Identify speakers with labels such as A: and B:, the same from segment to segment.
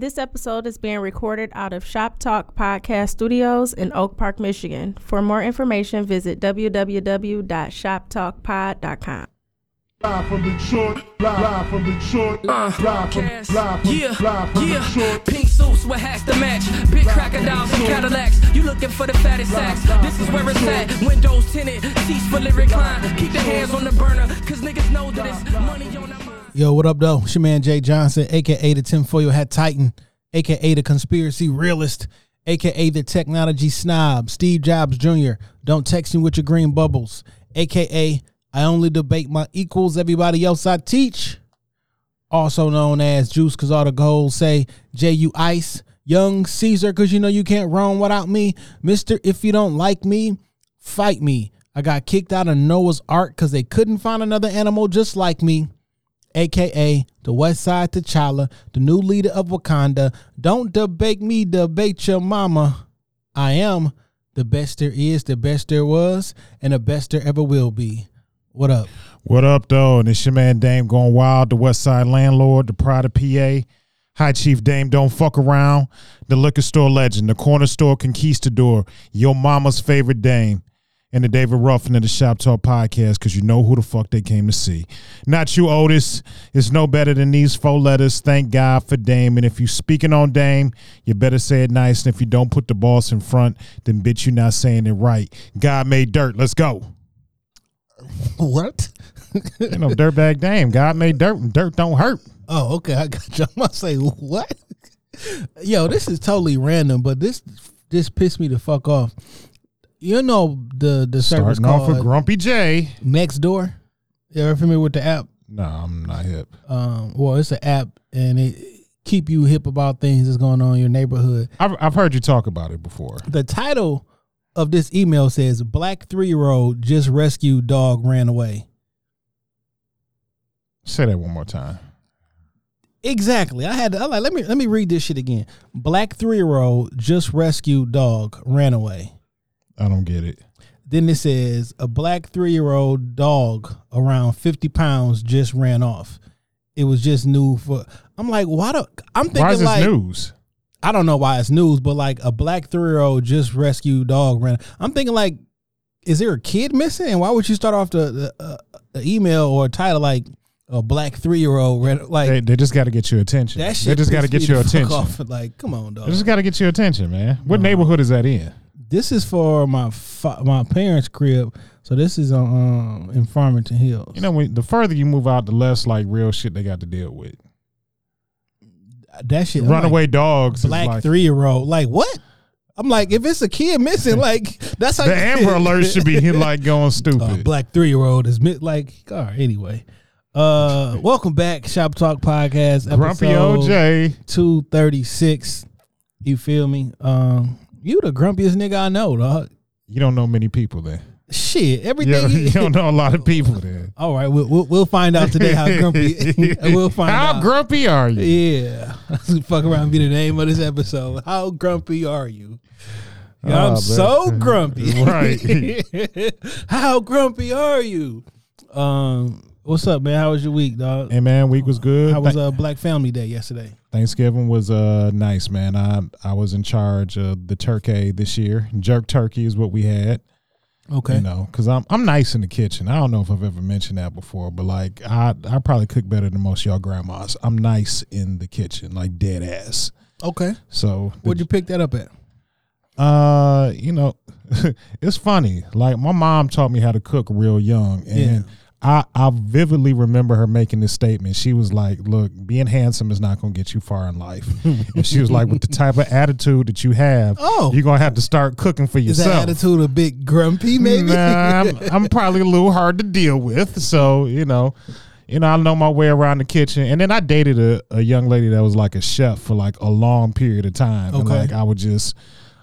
A: This episode is being recorded out of Shop Talk Podcast Studios in Oak Park, Michigan. For more information, visit www.shoptalkpod.com.
B: Live from Detroit, live, live from Detroit, uh, live from, live from,
C: yeah,
B: live from
C: yeah.
B: Detroit.
C: Pink suits with hats to match. Big crocodiles and Cadillacs. You looking for the fattest sacks. This is where it's at. Windows tinted, seats fully reclined. Keep the hands on the burner, cause niggas know that it's money on our mind.
D: Yo, what up, though? It's your man Jay Johnson, aka the tinfoil hat titan, aka the conspiracy realist, aka the technology snob, Steve Jobs Jr. Don't text me with your green bubbles, aka I only debate my equals. Everybody else I teach. Also known as Juice, cause all the goals say J U Ice, Young Caesar, cause you know you can't roam without me, Mister. If you don't like me, fight me. I got kicked out of Noah's Ark cause they couldn't find another animal just like me aka the West Side T'Challa, the new leader of Wakanda. Don't debate me, debate your mama. I am the best there is, the best there was, and the best there ever will be. What up?
E: What up, though? And it's your man Dame going wild, the West Side landlord, the pride of PA. Hi, Chief Dame, don't fuck around. The liquor store legend, the corner store conquistador, your mama's favorite Dame, and the David Ruffin of the Shop Talk podcast, because you know who the fuck they came to see. Not you, Otis. It's no better than these four letters. Thank God for Dame. And if you speaking on Dame, you better say it nice. And if you don't put the boss in front, then bitch, you not saying it right. God made dirt. Let's go.
D: What?
E: You know, dirtbag Dame. God made dirt, and dirt don't hurt.
D: Oh, okay. I got you. I'm gonna say what? Yo, this is totally random, but this this pissed me the fuck off. You know the the service
E: Starting off
D: called
E: with Grumpy J.
D: Nextdoor. You ever familiar with the app?
E: No, I'm not hip.
D: Um, well, it's an app and it keep you hip about things that's going on in your neighborhood.
E: I've, I've heard you talk about it before.
D: The title of this email says Black three year old just rescued dog ran away.
E: Say that one more time.
D: Exactly. I had to I like let me let me read this shit again. Black three year old just rescued dog ran away.
E: I don't get it.
D: Then it says a black three year old dog around fifty pounds just ran off. It was just new for. I'm like, why do I'm thinking
E: Why is this
D: like
E: news?
D: I don't know why it's news, but like a black three year old just rescued dog ran. I'm thinking like, is there a kid missing? And why would you start off the the, uh, email or title like a black three year old ran? Like
E: They, they just got to get your attention.
D: that shit.
E: they just got to get your attention.
D: Off. Like, come on,
E: They
D: dog.
E: just got to get your attention, man. What neighborhood is that in?
D: This is for my fa- my parents' crib, so this is on um, in Farmington Hills.
E: You know, when, the further you move out, the less like real shit they got to deal with.
D: that shit. I'm like,
E: Runaway dogs.
D: black
E: like,
D: three year old. Like what? I'm like, if it's a kid missing, like that's how
E: The Amber Alert should be like going
D: Uh,
E: stupid.
D: black three year old is mi- like, all right. Anyway, uh, welcome back, Shop Talk Podcast,
E: Grumpy
D: episode
E: OJ.
D: two thirty six. You feel me? Um, you the grumpiest nigga I know, dog.
E: You don't know many people there.
D: Shit,
E: You,
D: everything.
E: you don't know a lot of people there.
D: all right, we'll, we'll we'll find out today how grumpy. we'll find
E: How
D: out.
E: grumpy are you?
D: Yeah, fuck around and be the name of this episode. How grumpy are you? Yeah,
E: Oh,
D: I'm so grumpy.
E: Right.
D: How grumpy are you? Um, what's up, man? How was your week, dog?
E: Hey man, week was good.
D: How was uh, Black Family Day yesterday?
E: Thanksgiving was uh nice, man. I I was in charge of the turkey this year. Jerk turkey is what we had.
D: Okay.
E: You know, because I'm I'm nice in the kitchen. I don't know if I've ever mentioned that before, but like I I probably cook better than most of y'all grandmas. I'm nice in the kitchen, like dead ass.
D: Okay.
E: So
D: Where'd you pick that up at?
E: uh you know it's funny. Like my mom taught me how to cook real young, and
D: Yeah.
E: I I vividly remember her making this statement. She was like, "Look, being handsome is not going to get you far in life." and she was like, "With the type of attitude that you have,
D: Oh.
E: you're gonna have to start cooking for yourself.
D: Is that attitude a bit grumpy, maybe?
E: Nah, I'm, I'm probably a little hard to deal with. So, you know, you know, I know my way around the kitchen. And then I dated a, a young lady that was like a chef for like a long period of time. And
D: Okay.
E: like I would just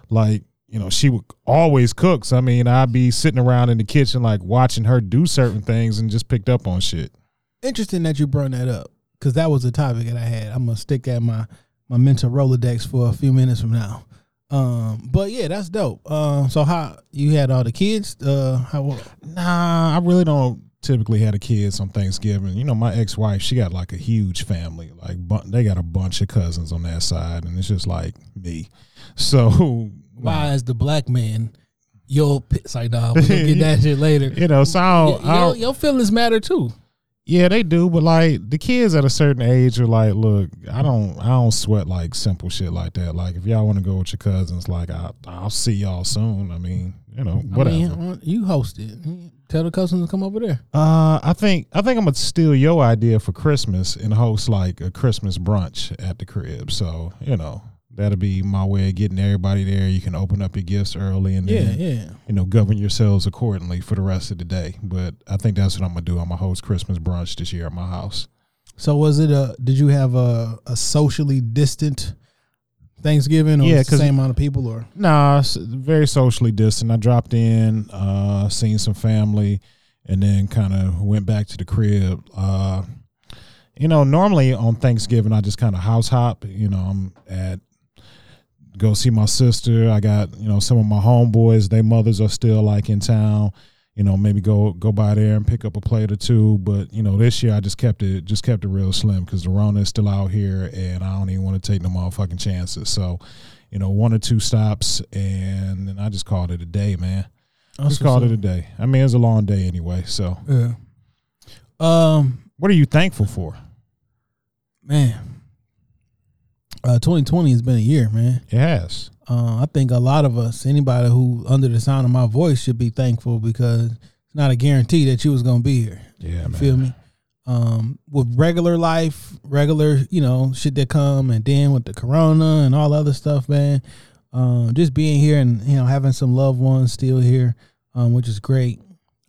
E: like, you know, she would always cook. So I mean, I'd be sitting around in the kitchen like watching her do certain things and just picked up on shit.
D: Interesting that you brought that up because that was a topic that I had. I'm gonna stick at my my mental rolodex for a few minutes from now. Um, but yeah, that's dope. Um, so how you had all the kids? Uh, how
E: Nah, I really don't typically had the kids on Thanksgiving. You know, my ex wife, she got like a huge family. Like they got a bunch of cousins on that side, and it's just like me. So
D: Why, as the black man, your it's like, nah, gonna get that shit later.
E: you know, so I don't, I
D: your, your feelings matter too.
E: yeah, they do. But like the kids at a certain age are like, look, I don't, I don't sweat like simple shit like that. Like if y'all want to go with your cousins, like I, I'll see y'all soon. I mean, you know, whatever.
D: I mean, uh, you host it. Tell the cousins to come over there.
E: Uh, I think I think I'm gonna steal your idea for Christmas and host like a Christmas brunch at the crib. So you know that'll be my way of getting everybody there. You can open up your gifts early and
D: Yeah,
E: then
D: yeah.
E: you know govern yourselves accordingly for the rest of the day. But I think that's what I'm gonna do. I'm gonna host Christmas brunch this year at my house.
D: So was it a? Did you have a, a socially distant Thanksgiving, or
E: Yeah,
D: the same amount of people, or
E: Nah, very socially distant. I dropped in, uh, seen some family, and then kind of went back to the crib. Uh, you know, normally on Thanksgiving I just kind of house hop. You know, I'm at go see my sister. I got you know some of my homeboys. Their mothers are still like in town. You know, maybe go go by there and pick up a plate or two. But you know, this year I just kept it just kept it real slim because the Rona is still out here, and I don't even want to take no motherfucking chances. So, you know, one or two stops, and then I just called it a day, man. I just called it a day. I mean, it's a long day anyway. So,
D: Yeah. Um,
E: what are you thankful for?
D: man, uh, 2020 has been a year, man.
E: It has.
D: Uh, I think a lot of us, anybody who under the sound of my voice, should be thankful because it's not a guarantee that you was gonna be here.
E: Yeah,
D: You
E: man.
D: feel me? Um, with regular life, regular, you know, shit that come, and then with the corona and all other stuff, man. Um, just being here and you know having some loved ones still here, um, which is great.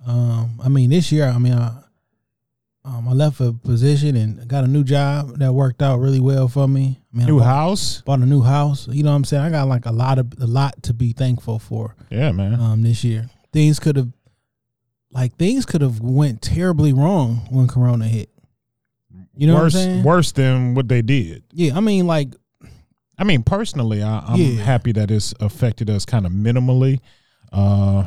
D: Um, I mean, this year, I mean, I, um, I left a position and got a new job that worked out really well for me. I mean, I
E: New
D: bought-
E: house.
D: bought a new house. You know what I'm saying? I got like a lot of a lot to be thankful for
E: Yeah, man.
D: um this year. Things could have like things could have went terribly wrong when corona hit. You know
E: worse,
D: what I'm saying?
E: worse than what they did.
D: Yeah, I mean like
E: I mean, personally, I, I'm
D: Yeah.
E: happy that it's affected us kind of minimally. Uh,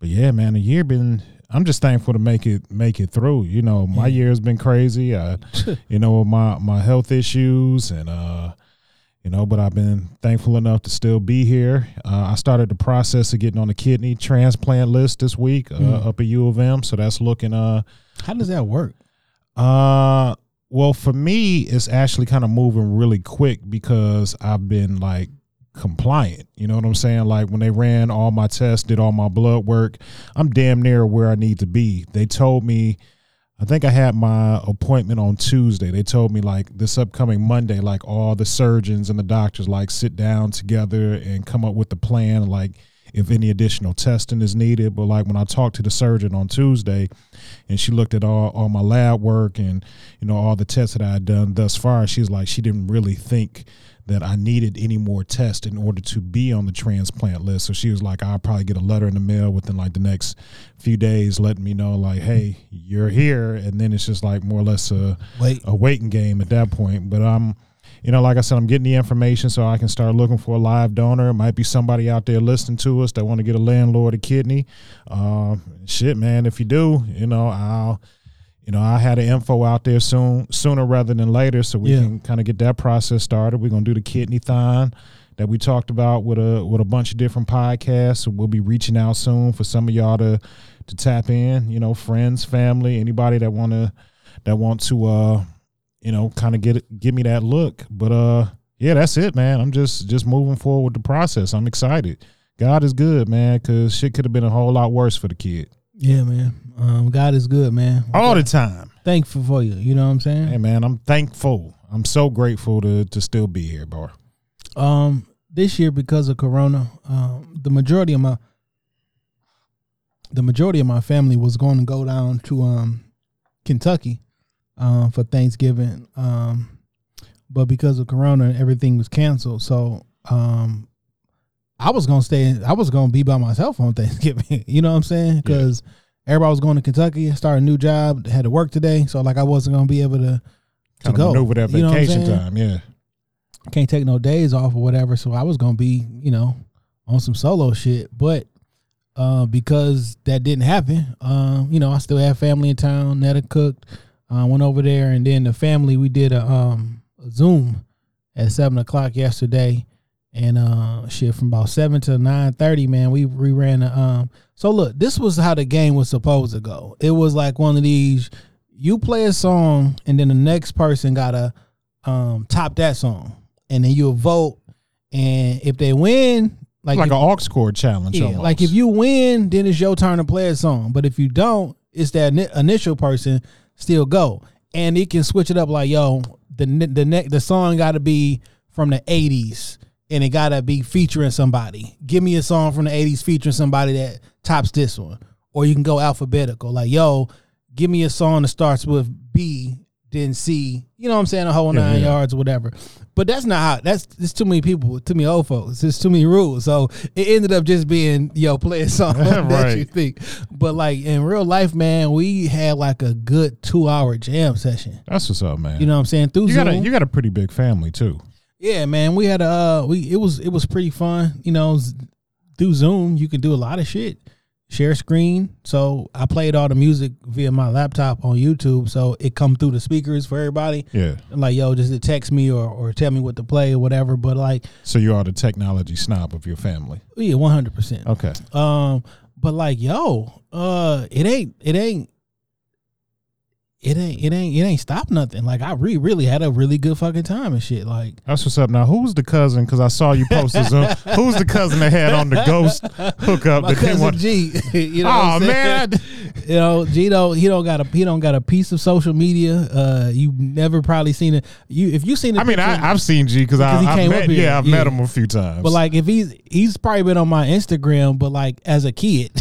E: but yeah, man, a year been. I'm just thankful to make it make it through. You know, my
D: Yeah.
E: year has been crazy. I, you know, my my health issues and uh, you know, but I've been thankful enough to still be here. Uh, I started the process of getting on the kidney transplant list this week uh,
D: Mm.
E: up at U of M. So that's looking uh
D: how does that work?
E: uh, well, for me, it's actually kind of moving really quick because I've been like compliant. You know what I'm saying? Like when they ran all my tests, did all my blood work, I'm damn near where I need to be. They told me, I think I had my appointment on Tuesday. They told me like this upcoming Monday, like all the surgeons and the doctors like sit down together and come up with the plan, like if any additional testing is needed. But like when I talked to the surgeon on Tuesday, and she looked at all, all my lab work and you know all the tests that I had done thus far. She's like she didn't really think that I needed any more tests in order to be on the transplant list. So she was like, I'll probably get a letter in the mail within like the next few days, letting me know like, hey, you're here, and then it's just like more or less a
D: Wait.
E: a waiting game at that point. But I'm, you know, like I said, I'm getting the information so I can start looking for a live donor. It might be somebody out there listening to us that want to get a landlord a kidney. Uh, shit, man, if you do, you know, I'll, you know, I had the info out there soon, sooner rather than later, so we
D: Yeah.
E: can kind of get that process started. We're gonna do the kidney thon that we talked about with a with a bunch of different podcasts. So we'll be reaching out soon for some of y'all to to tap in. You know, friends, family, anybody that wanna that want to uh you know kind of get it, give me that look. But uh yeah, that's it, man. I'm just just moving forward with the process. I'm excited. God is good, man, because shit could have been a whole lot worse for the kid.
D: Yeah, man. Um, God is good, man.
E: All the time.
D: Thankful for you. You know what I'm saying?
E: Hey man, I'm thankful. I'm so grateful to to still be here, bro.
D: Um, this year because of Corona, um, the majority of my the majority of my family was going to go down to um Kentucky um for Thanksgiving. Um, but because of Corona, everything was canceled. So um, I was gonna stay. I was gonna be by myself on Thanksgiving. you know what I'm saying? Because everybody was going to Kentucky, started a new job, had to work today. So like I wasn't gonna be able to to go.
E: over that
D: You know
E: vacation time. Yeah.
D: can't take no days off or whatever. So I was gonna be, you know, on some solo shit. But uh, because that didn't happen. Um, you know, I still have family in town. Netta cooked. I went over there, and then the family we did a, um, a Zoom at seven o'clock yesterday, and uh, shit from about seven to nine thirty. Man, we we ran a, um. So look, this was how the game was supposed to go. It was like one of these. You play a song, and then the next person gotta um top that song, and then you'll vote. And if they win, like
E: Like
D: if-
E: an aux chord challenge.
D: yeah,
E: almost.
D: like if you win, then it's your turn to play a song. But if you don't, it's that ni- initial person still go, and it can switch it up. Like yo, the the next the song got to be from the '80s, and it got to be featuring somebody. Give me a song from the '80s featuring somebody that tops this one, or you can go alphabetical. Like yo, give me a song that starts with B, then C. You know what I'm saying? A whole
E: Yeah,
D: nine
E: yeah.
D: yards or whatever. But that's not how. That's it's too many people, too many old folks. It's too many rules. So it ended up just being yo play a song that you think. But like in real life, man, we had like a good two hour jam session.
E: That's what's up, man.
D: You know what I'm saying? Through
E: you
D: Zoom.
E: got a you got a pretty big family too.
D: yeah, man. We had a uh, we it was it was pretty fun. You know, through Zoom you can do a lot of shit. Share screen. So I played all the music via my laptop on YouTube. So it come through the speakers for everybody.
E: Yeah.
D: Like yo, just text me or or tell me what to play or whatever. But like
E: So you are the technology snob of your family.
D: yeah, one hundred percent.
E: Okay.
D: Um, but like, yo, uh, it ain't, it ain't, it ain't, it ain't, it ain't stop nothing. Like, I really, really had a really good fucking time and shit. Like,
E: That's what's up. Now, who's the cousin? Because I saw you post a Zoom. Who's the cousin that had on the ghost hookup?
D: my
E: that
D: cousin
E: want-
D: G, you know,
E: Oh man,
D: you know, G don't, he don't got a, he don't got a piece of social media. Uh, you never probably seen it. You, if you seen it,
E: I mean, I, I've seen G because
D: he
E: I, I've
D: came
E: met,
D: up here,
E: yeah, I've
D: yeah.
E: met him a few times.
D: But like if he's he's probably been on my Instagram, but like as a kid,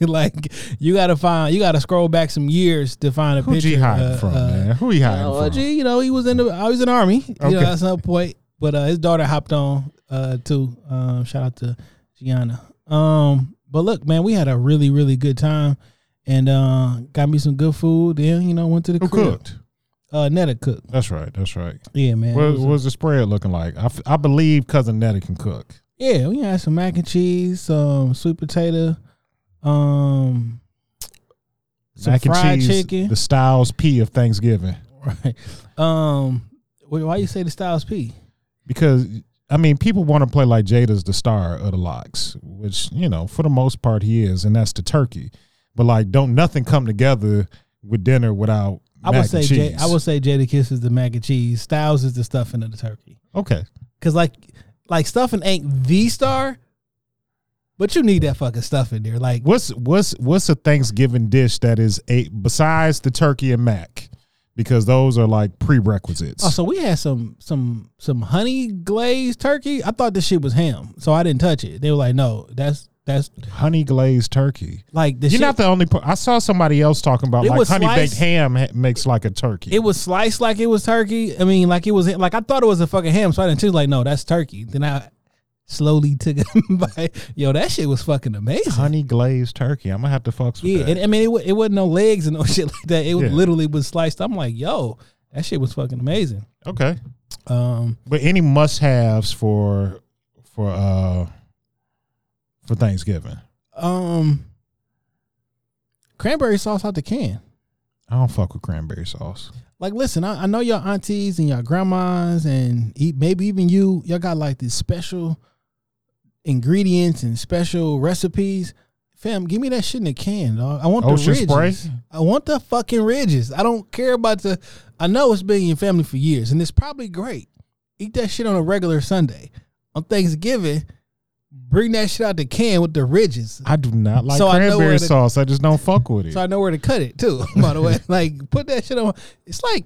D: like you gotta find you gotta scroll back some years to find a
E: who
D: picture.
E: G hiding
D: uh,
E: from,
D: uh,
E: man? Who he hiding
D: uh, well,
E: from?
D: G, you know, he was in the I was in the army, you know,
E: Okay.
D: at some point. But uh, his daughter hopped on uh too. Um, shout out to Gianna. Um, but look, man, we had a really really good time, and uh, got me some good food. Then you know went to the
E: Who
D: crib.
E: cooked?
D: Uh, Netta cooked.
E: That's right. That's right.
D: Yeah, man.
E: What
D: was a-
E: was the spread looking like? I, f- I believe cousin Nettie can cook.
D: Yeah, we had some mac and cheese, some sweet potato, um, some
E: Mac and
D: fried
E: cheese,
D: chicken.
E: the Styles P of Thanksgiving.
D: right. Um, why you say the Styles P?
E: because I mean, people want to play like Jada's the star of the LOX, which you know, for the most part, he is, and that's the turkey. But like, don't nothing come together with dinner without
D: I
E: mac
D: would say
E: and cheese.
D: I would say Jadakiss is the mac and cheese. Styles is the stuffing of the turkey.
E: okay.
D: Cause like like stuffing ain't the star, but you need that fucking stuff in there. Like
E: What's what's what's a Thanksgiving dish that is a besides the turkey and mac? Because those are like prerequisites.
D: oh, so we had some some some honey glazed turkey. I thought this shit was ham, so I didn't touch it. They were like, no, that's that's
E: honey glazed turkey.
D: like the
E: You're
D: shit.
E: not the only. Per- I saw somebody else talking about like honey baked ham ha- makes like a turkey.
D: it was sliced like it was turkey. I mean, like it was like I thought it was a fucking ham, so I didn't choose like no, that's turkey. Then I slowly took it by yo, that shit was fucking amazing.
E: honey glazed turkey. I'm gonna have to fuck with
D: yeah,
E: that.
D: and, I mean it, it wasn't no legs and no shit like that. It
E: Yeah.
D: literally was sliced. I'm like, yo, that shit was fucking amazing.
E: okay.
D: Um,
E: But any must haves for for uh for Thanksgiving?
D: um, cranberry sauce out the can.
E: I don't fuck with cranberry sauce.
D: Like, listen, I, I know your aunties and your grandmas and maybe even you, y'all got like these special ingredients and special recipes. Fam, give me that shit in a can, dog. I want
E: Ocean
D: the ridges.
E: spray?
D: I want the fucking ridges. I don't care about the. I know it's been in your family for years, and it's probably great. Eat that shit on a regular Sunday. On Thanksgiving, bring that shit out the can with the ridges.
E: I do not like
D: So I
E: cranberry
D: to-
E: sauce. I just don't fuck with it.
D: So I know where to cut it too. By the way, like put that shit on. It's like,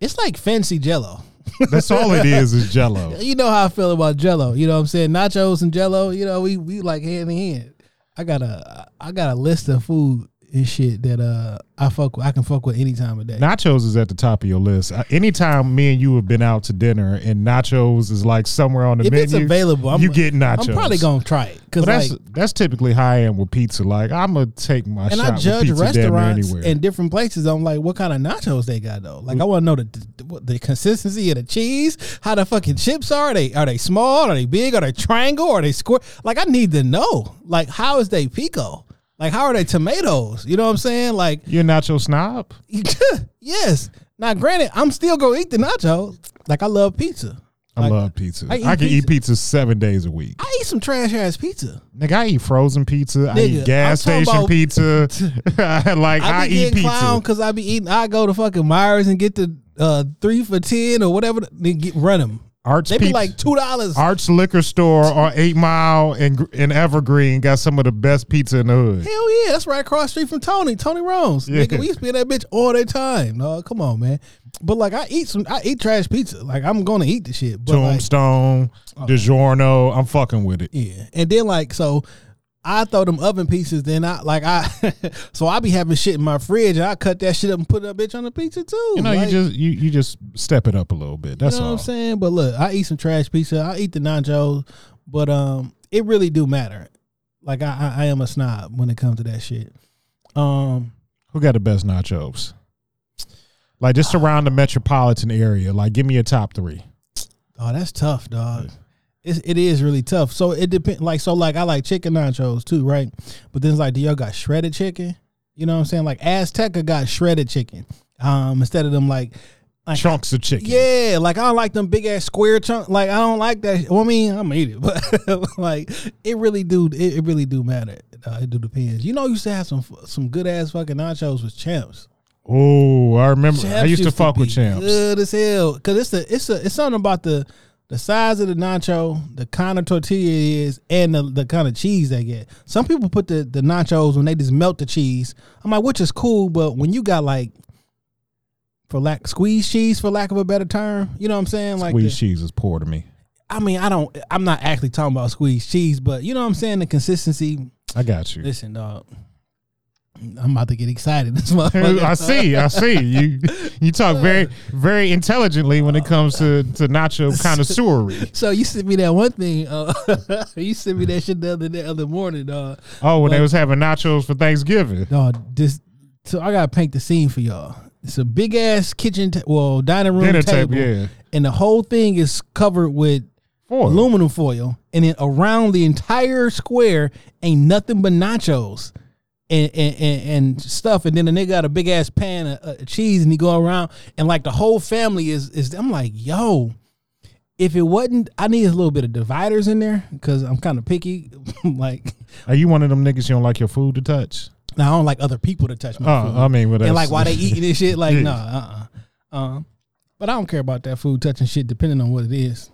D: it's like fancy Jello.
E: That's all it is is Jello.
D: You know how I feel about Jello. You know what I'm saying? Nachos and Jello. You know we we like hand in hand. I got a I got a list of food and shit that uh I fuck with, I can fuck with any time of day.
E: Nachos is at the top of your list. Uh, Anytime me and you have been out to dinner and nachos is like somewhere on the
D: if
E: menu,
D: it's available, I'm,
E: you get nachos.
D: I'm probably gonna try it because
E: that's
D: like,
E: that's typically high end with pizza. Like I'm gonna take my
D: and
E: shot
D: I judge restaurants and different places on like what kind of nachos they got though. Like I want to know the, the the consistency of the cheese, how the fucking chips are. Are they are they small? Are they big? Are they triangle? Are they square? Like I need to know. Like how is they pico? Like how are they tomatoes? You know what I'm saying? Like
E: You're a nacho snob.
D: yes. Now granted, I'm still gonna eat the nachos. Like I love pizza.
E: I
D: Like,
E: love pizza.
D: I
E: I, can
D: pizza.
E: eat pizza seven days a week.
D: I eat some trash ass pizza.
E: Nigga, I eat frozen pizza. I eat gas station pizza. like
D: I
E: I, eat pizza.
D: because I be eating. I go to fucking Meijers and get the uh, three for ten or whatever. They get run them.
E: Arch
D: They be like two dollars.
E: Arch Liquor Store or Eight Mile and in Evergreen got some of the best pizza in the hood.
D: Hell yeah, that's right across the street from Tony, Tony Rome's.
E: Yeah.
D: Nigga, we used to be in that bitch all the time. No, come on, man. But like, I eat some. I eat trash pizza. Like, I'm gonna eat the shit. But like, Oh.
E: Tombstone, uh-uh. DiGiorno. I'm fucking with it.
D: yeah, and then like, so I throw them oven pieces. Then I like I, so I be having shit in my fridge. and I cut that shit up and put that bitch on the pizza too.
E: You know,
D: Like,
E: you just you you just step it up a little bit. That's
D: you know
E: all.
D: what I'm saying? But look, I eat some trash pizza. I eat the nachos, but um, it really do matter. Like I, I, I am a snob when it comes to that shit. Um,
E: Who got the best nachos? Like just around the metropolitan area. Like, give me a top three.
D: oh, that's tough, dog. It's, it is really tough. So it depends. Like so, like I like chicken nachos too, right? But then it's like, do y'all got shredded chicken? You know what I'm saying? Like Azteca got shredded chicken. Um, instead of them like. Like,
E: Chunks of chicken.
D: Yeah, like I don't like them big ass square chunk. Like I don't like that. Well, I mean, I'm eat it, but like it really do. It, it really do matter. Uh, it do depends. You know, you used to have some some good ass fucking nachos with champs.
E: Oh, I remember. I
D: Champs
E: used to fuck with
D: be
E: champs.
D: Good as hell. Cause it's a it's a it's something about the the size of the nacho, the kind of tortilla it is, and the, the kind of cheese they get. Some people put the the nachos when they just melt the cheese. I'm like, which is cool, but when you got like for lack squeeze cheese for lack of a better term, you know what I'm saying? Like
E: Squeeze
D: the-
E: cheese is poor to me.
D: I mean, I don't I'm not actually talking about squeeze cheese, but you know what I'm saying? The consistency.
E: I got you.
D: Listen, dog. I'm about to get excited. This.
E: I see. I see. You you talk very very intelligently when it comes to to nacho connoisseury.
D: So you sent me that one thing. Uh, you sent me that shit the other the other morning, dog.
E: Oh, when they was having nachos for Thanksgiving.
D: Dog, this. So I gotta paint the scene for y'all. It's a big ass kitchen, ta- well, dining room
E: Dinner
D: table,
E: table, yeah.
D: and the whole thing is covered with
E: Foil.
D: aluminum foil, and then around the entire square ain't nothing but nachos. And, and, and, stuff, and then the nigga got a big ass pan of, of cheese, and he go around, and like the whole family is is. I'm like, yo, if it wasn't, I need a little bit of dividers in there because I'm kind of picky. like,
E: Are you one of them niggas you don't like your food to touch?
D: now I don't like other people to touch my
E: Oh,
D: food.
E: I mean,
D: and like while they eating this shit, like
E: Yeah.
D: no, uh, uh um, but I don't care about that food touching shit, depending on what it is.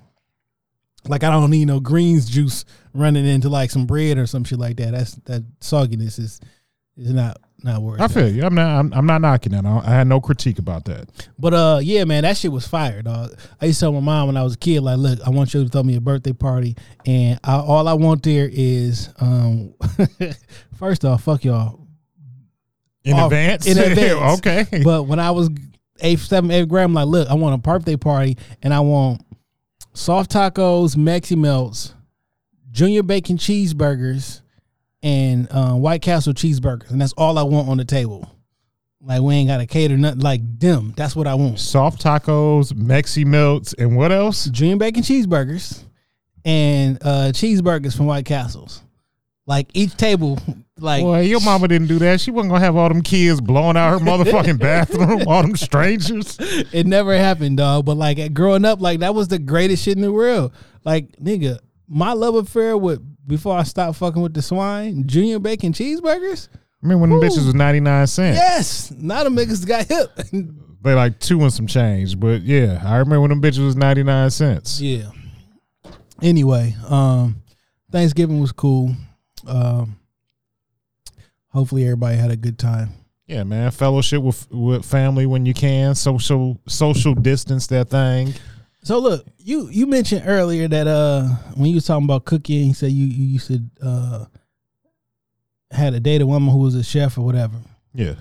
D: Like I don't need no greens juice running into like some bread or some shit like that. That's that sogginess is is not not worth.
E: I feel you. I'm not. I'm, I'm not knocking that. I, I had no critique about that.
D: But uh, yeah, man, that shit was fire, dog. I used to tell my mom when I was a kid, like, look, I want you to throw me a birthday party, and I, all I want there is, um, first off, fuck y'all.
E: In
D: Oh,
E: advance.
D: in advance.
E: okay.
D: But when I was eighth, seventh, eighth grade, I'm like, look, I want a birthday party, and I want soft tacos, Mexi melts, junior bacon cheeseburgers, and uh, White Castle cheeseburgers, and that's all I want on the table. Like we ain't got to cater nothing like them. That's what I want.
E: Soft tacos, Mexi melts, and what else?
D: Dream bacon cheeseburgers and uh, cheeseburgers from White Castles. Like each table, like
E: Boy, your mama didn't do that. She wasn't gonna have all them kids blowing out her motherfucking bathroom, all them strangers.
D: it never happened, dog. But like growing up, like that was the greatest shit in the world. Like nigga, my love affair with before I stopped fucking with the swine, junior bacon cheeseburgers.
E: I remember when them bitches was ninety nine cents?
D: Yes, now the niggas got hip.
E: They like two and some change, but yeah, I remember when them bitches was ninety nine cents.
D: yeah. Anyway, um, Thanksgiving was cool. Um, hopefully everybody had a good time.
E: Yeah, man. Fellowship with with family when you can. Social social distance that thing.
D: So look, you you mentioned earlier that uh when you was talking about cooking, you said you you used to uh had a dated woman who was a chef or whatever.
E: Yeah.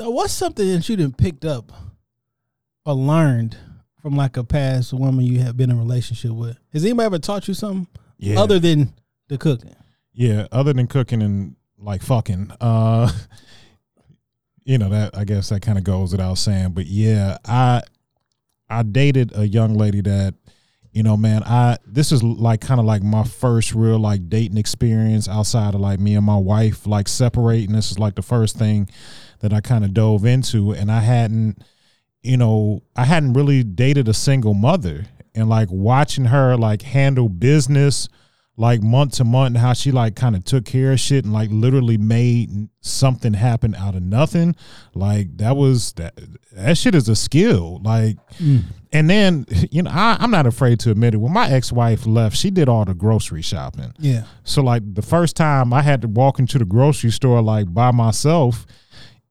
D: Uh, What's something that you done picked up or learned from like a past woman you have been in a relationship with? Has anybody ever taught you something
E: Yeah.
D: other than the cooking?
E: Yeah, other than cooking and like fucking, uh you know, that I guess that kind of goes without saying, but yeah, I I dated a young lady that you know, man, I this is like kind of like my first real like dating experience outside of like me and my wife like separating. This is like the first thing that I kind of dove into and I hadn't you know, I hadn't really dated a single mother and like watching her like handle business like month to month and how she like kind of took care of shit and like literally made something happen out of nothing. Like that was that that shit is a skill. Like mm. and then you know I, i'm not afraid to admit it. When my ex-wife left she did all the grocery shopping.
D: Yeah.
E: so like the first time I had to walk into the grocery store like by myself,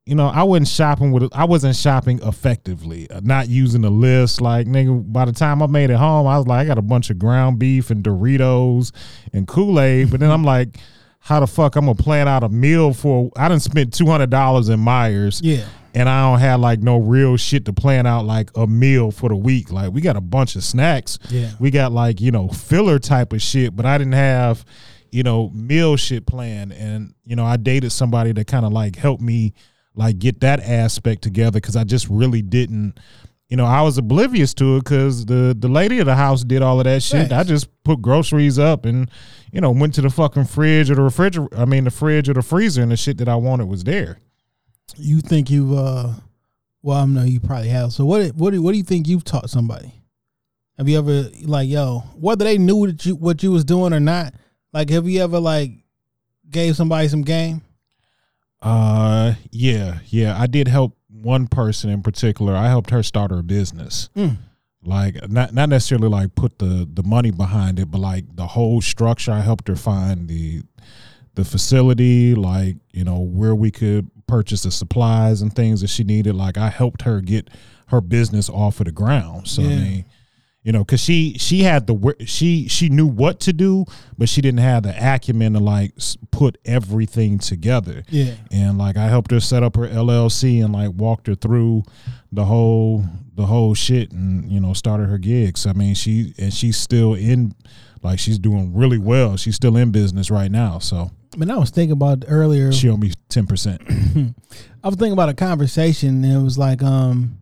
E: you know, I wasn't shopping with I wasn't shopping effectively, uh, not using a list. Like nigga, by the time I made it home, I was like, I got a bunch of ground beef and Doritos and Kool Aid. But then I'm like, how the fuck I'm gonna plan out a meal for? I didn't spend two hundred dollars in Meijers
D: Yeah.
E: and I don't have like no real shit to plan out like a meal for the week. Like we got a bunch of snacks.
D: Yeah.
E: We got like, you know, filler type of shit, but I didn't have, you know, meal shit planned. And, you know, I dated somebody that kind of like helped me like get that aspect together because I just really didn't you know, I was oblivious to it because the the lady of the house did all of that shit.
D: Thanks.
E: I just put groceries up and, you know, went to the fucking fridge or the refrigerator. I mean, the fridge or the freezer, and the shit that I wanted was there.
D: You think you've uh well, I know you probably have. So what what do, what do you think you've taught somebody? Have you ever like yo, whether they knew that you what you was doing or not, like have you ever like gave somebody some game?
E: Uh, yeah, yeah. I did help one person in particular. I helped her start her business.
D: Mm.
E: Like not not necessarily like put the the money behind it, but like the whole structure. I helped her find the the facility, like you know where we could purchase the supplies and things that she needed. Like I helped her get her business off of the ground. So I mean, you know, because she she had the she she knew what to do, but she didn't have the acumen to like put everything together
D: Yeah.
E: and like I helped her set up her LLC and like walked her through the whole the whole shit and you know started her gigs. I mean she and she's still in like she's doing really well. She's still in business right now. So
D: I mean, I was thinking about earlier.
E: she owe me ten percent.
D: I was thinking about a conversation and it was like, um,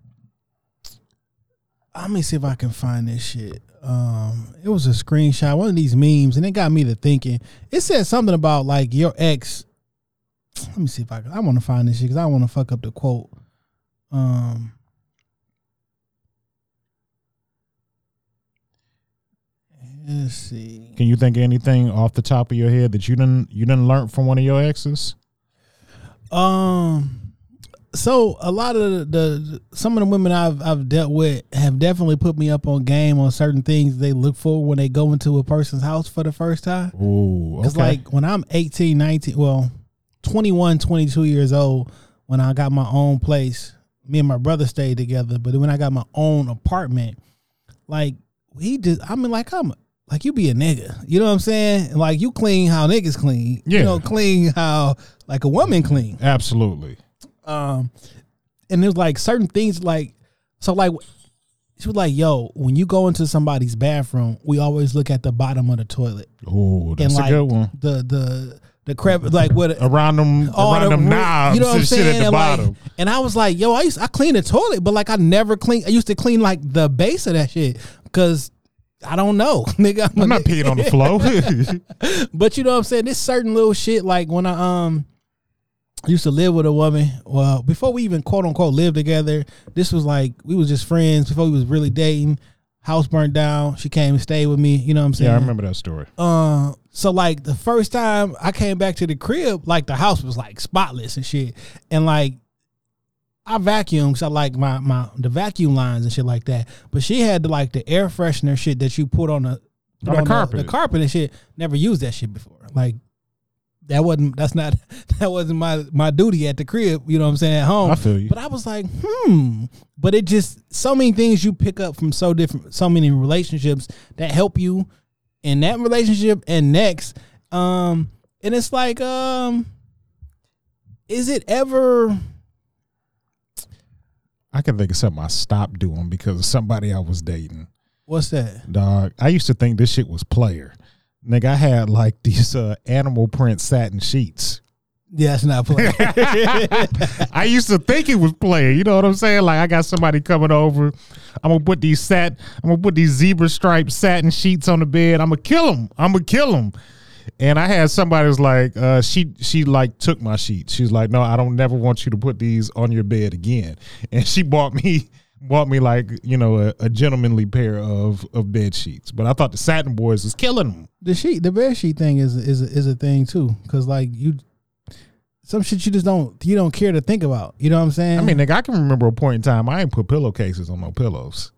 D: let me see if I can find this shit. Um, it was a screenshot, one of these memes, and it got me to thinking. It said something about like your ex. Let me see if I can. I want to find this shit because I want to fuck up the quote. Um, let's see.
E: Can you think of anything off the top of your head that you didn't you didn't learn from one of your exes?
D: Um. So a lot of the, the some of the women I've I've dealt with have definitely put me up on game on certain things they look for when they go into a person's house for the first time.
E: Ooh, okay.
D: like when I'm 18, 19, well, 21, 22 years old when I got my own place, me and my brother stayed together, but when I got my own apartment, like he just I mean like I'm like you be a nigga. You know what I'm saying? Like you clean how niggas clean.
E: Yeah.
D: You know, clean how like a woman clean.
E: Absolutely.
D: Um, and there's like certain things like so like she was like, "Yo, when you go into somebody's bathroom, we always look at the bottom of the toilet and
E: that's
D: like
E: a good one.
D: the the the crap like what
E: Around them around
D: the
E: them knobs
D: you know what I'm saying?
E: at the
D: and, like, and I was like, "Yo, I used I clean the toilet, but like I never clean. I used to clean like the base of that shit because." I don't know, nigga.
E: I'm not peeing on the floor.
D: But you know what I'm saying? This certain little shit like when I um used to live with a woman. Well, before we even quote unquote lived together, this was like we was just friends before we was really dating. House burnt down. She came and stayed with me. You know what I'm saying?
E: yeah, I remember that story.
D: Uh, so like the first time I came back to the crib, like the house was like spotless and shit, and like I vacuumed because I like my my the vacuum lines and shit like that. But she had the like the air freshener shit that you put on the put
E: On the carpet.
D: the, carpet and shit. Never used that shit before. Like that wasn't that's not that wasn't my my duty at the crib. You know what I'm saying at home.
E: I feel you.
D: But I was like, hmm. But it just so many things you pick up from so different, so many relationships that help you in that relationship and next. Um, and it's like, um, is it ever
E: I can think of something I stopped doing because of somebody I was dating.
D: what's that?
E: Dog, I used to think this shit was player. Nigga, I had like these uh, animal print satin sheets.
D: Yeah, it's not playing.
E: I used to think it was playing. You know what I'm saying? Like I got somebody coming over. I'm gonna put these sat. I'm gonna put these zebra striped satin sheets on the bed. I'm gonna kill them. I'm gonna kill them. And I had somebody was like, uh, she she like took my sheets. She's like, no, I don't never want you to put these on your bed again. And she bought me bought me like you know a, a gentlemanly pair of of bed sheets. But I thought the satin boys was killing them.
D: the sheet, the bed sheet thing is is is a thing too, because like you, some shit you just don't you don't care to think about. You know what I'm saying?
E: I mean, nigga, I can remember a point in time I ain't put pillowcases on no pillows.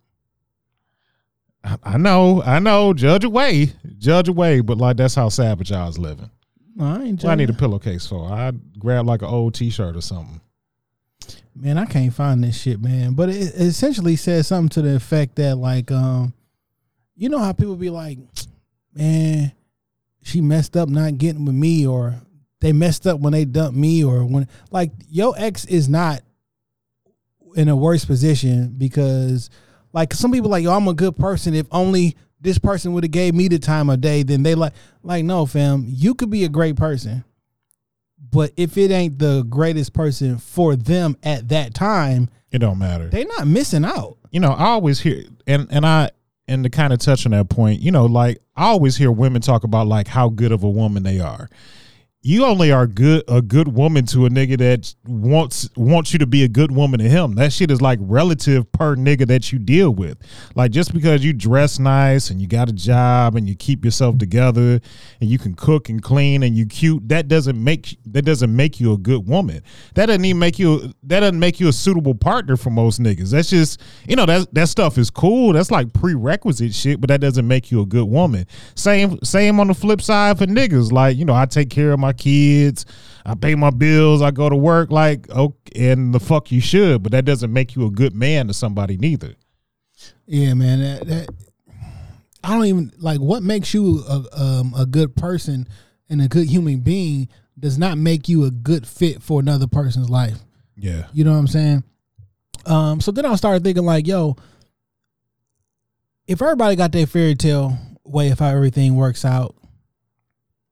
E: I, I know, I know. Judge away, judge away, but like that's how savage I was living.
D: I ain't.
E: What I need a pillowcase for? I grab like an old T-shirt or something.
D: Man, I can't find this shit, man. But it, essentially says something to the effect that like, um, you know how people be like, man, she messed up not getting with me, or they messed up when they dumped me, or when like your ex is not in a worse position because like some people like yo I'm a good person if only this person would have gave me the time of day then they like like no fam you could be a great person but if it ain't the greatest person for them at that time
E: It don't matter.
D: They're not missing out
E: you know, I always hear and and I and to kind of touch on that point, you know, like I always hear women talk about like how good of a woman they are. You only are good a good woman to a nigga that wants wants you to be a good woman to him. That shit is like relative per nigga that you deal with. Like just because you dress nice and you got a job and you keep yourself together and you can cook and clean and you cute, that doesn't make that doesn't make you a good woman. That doesn't even make you that doesn't make you a suitable partner for most niggas. That's just you know that that stuff is cool. That's like prerequisite shit, but that doesn't make you a good woman. Same same on the flip side for niggas. Like you know I take care of my kids, I pay my bills, I go to work. Like okay, and the fuck you should, but that doesn't make you a good man to somebody neither.
D: yeah man that, that I don't even like what makes you a um, a good person and a good human being does not make you a good fit for another person's life
E: Yeah.
D: You know what I'm saying? Um, so then I started thinking like, yo, if everybody got their fairy tale way of how everything works out,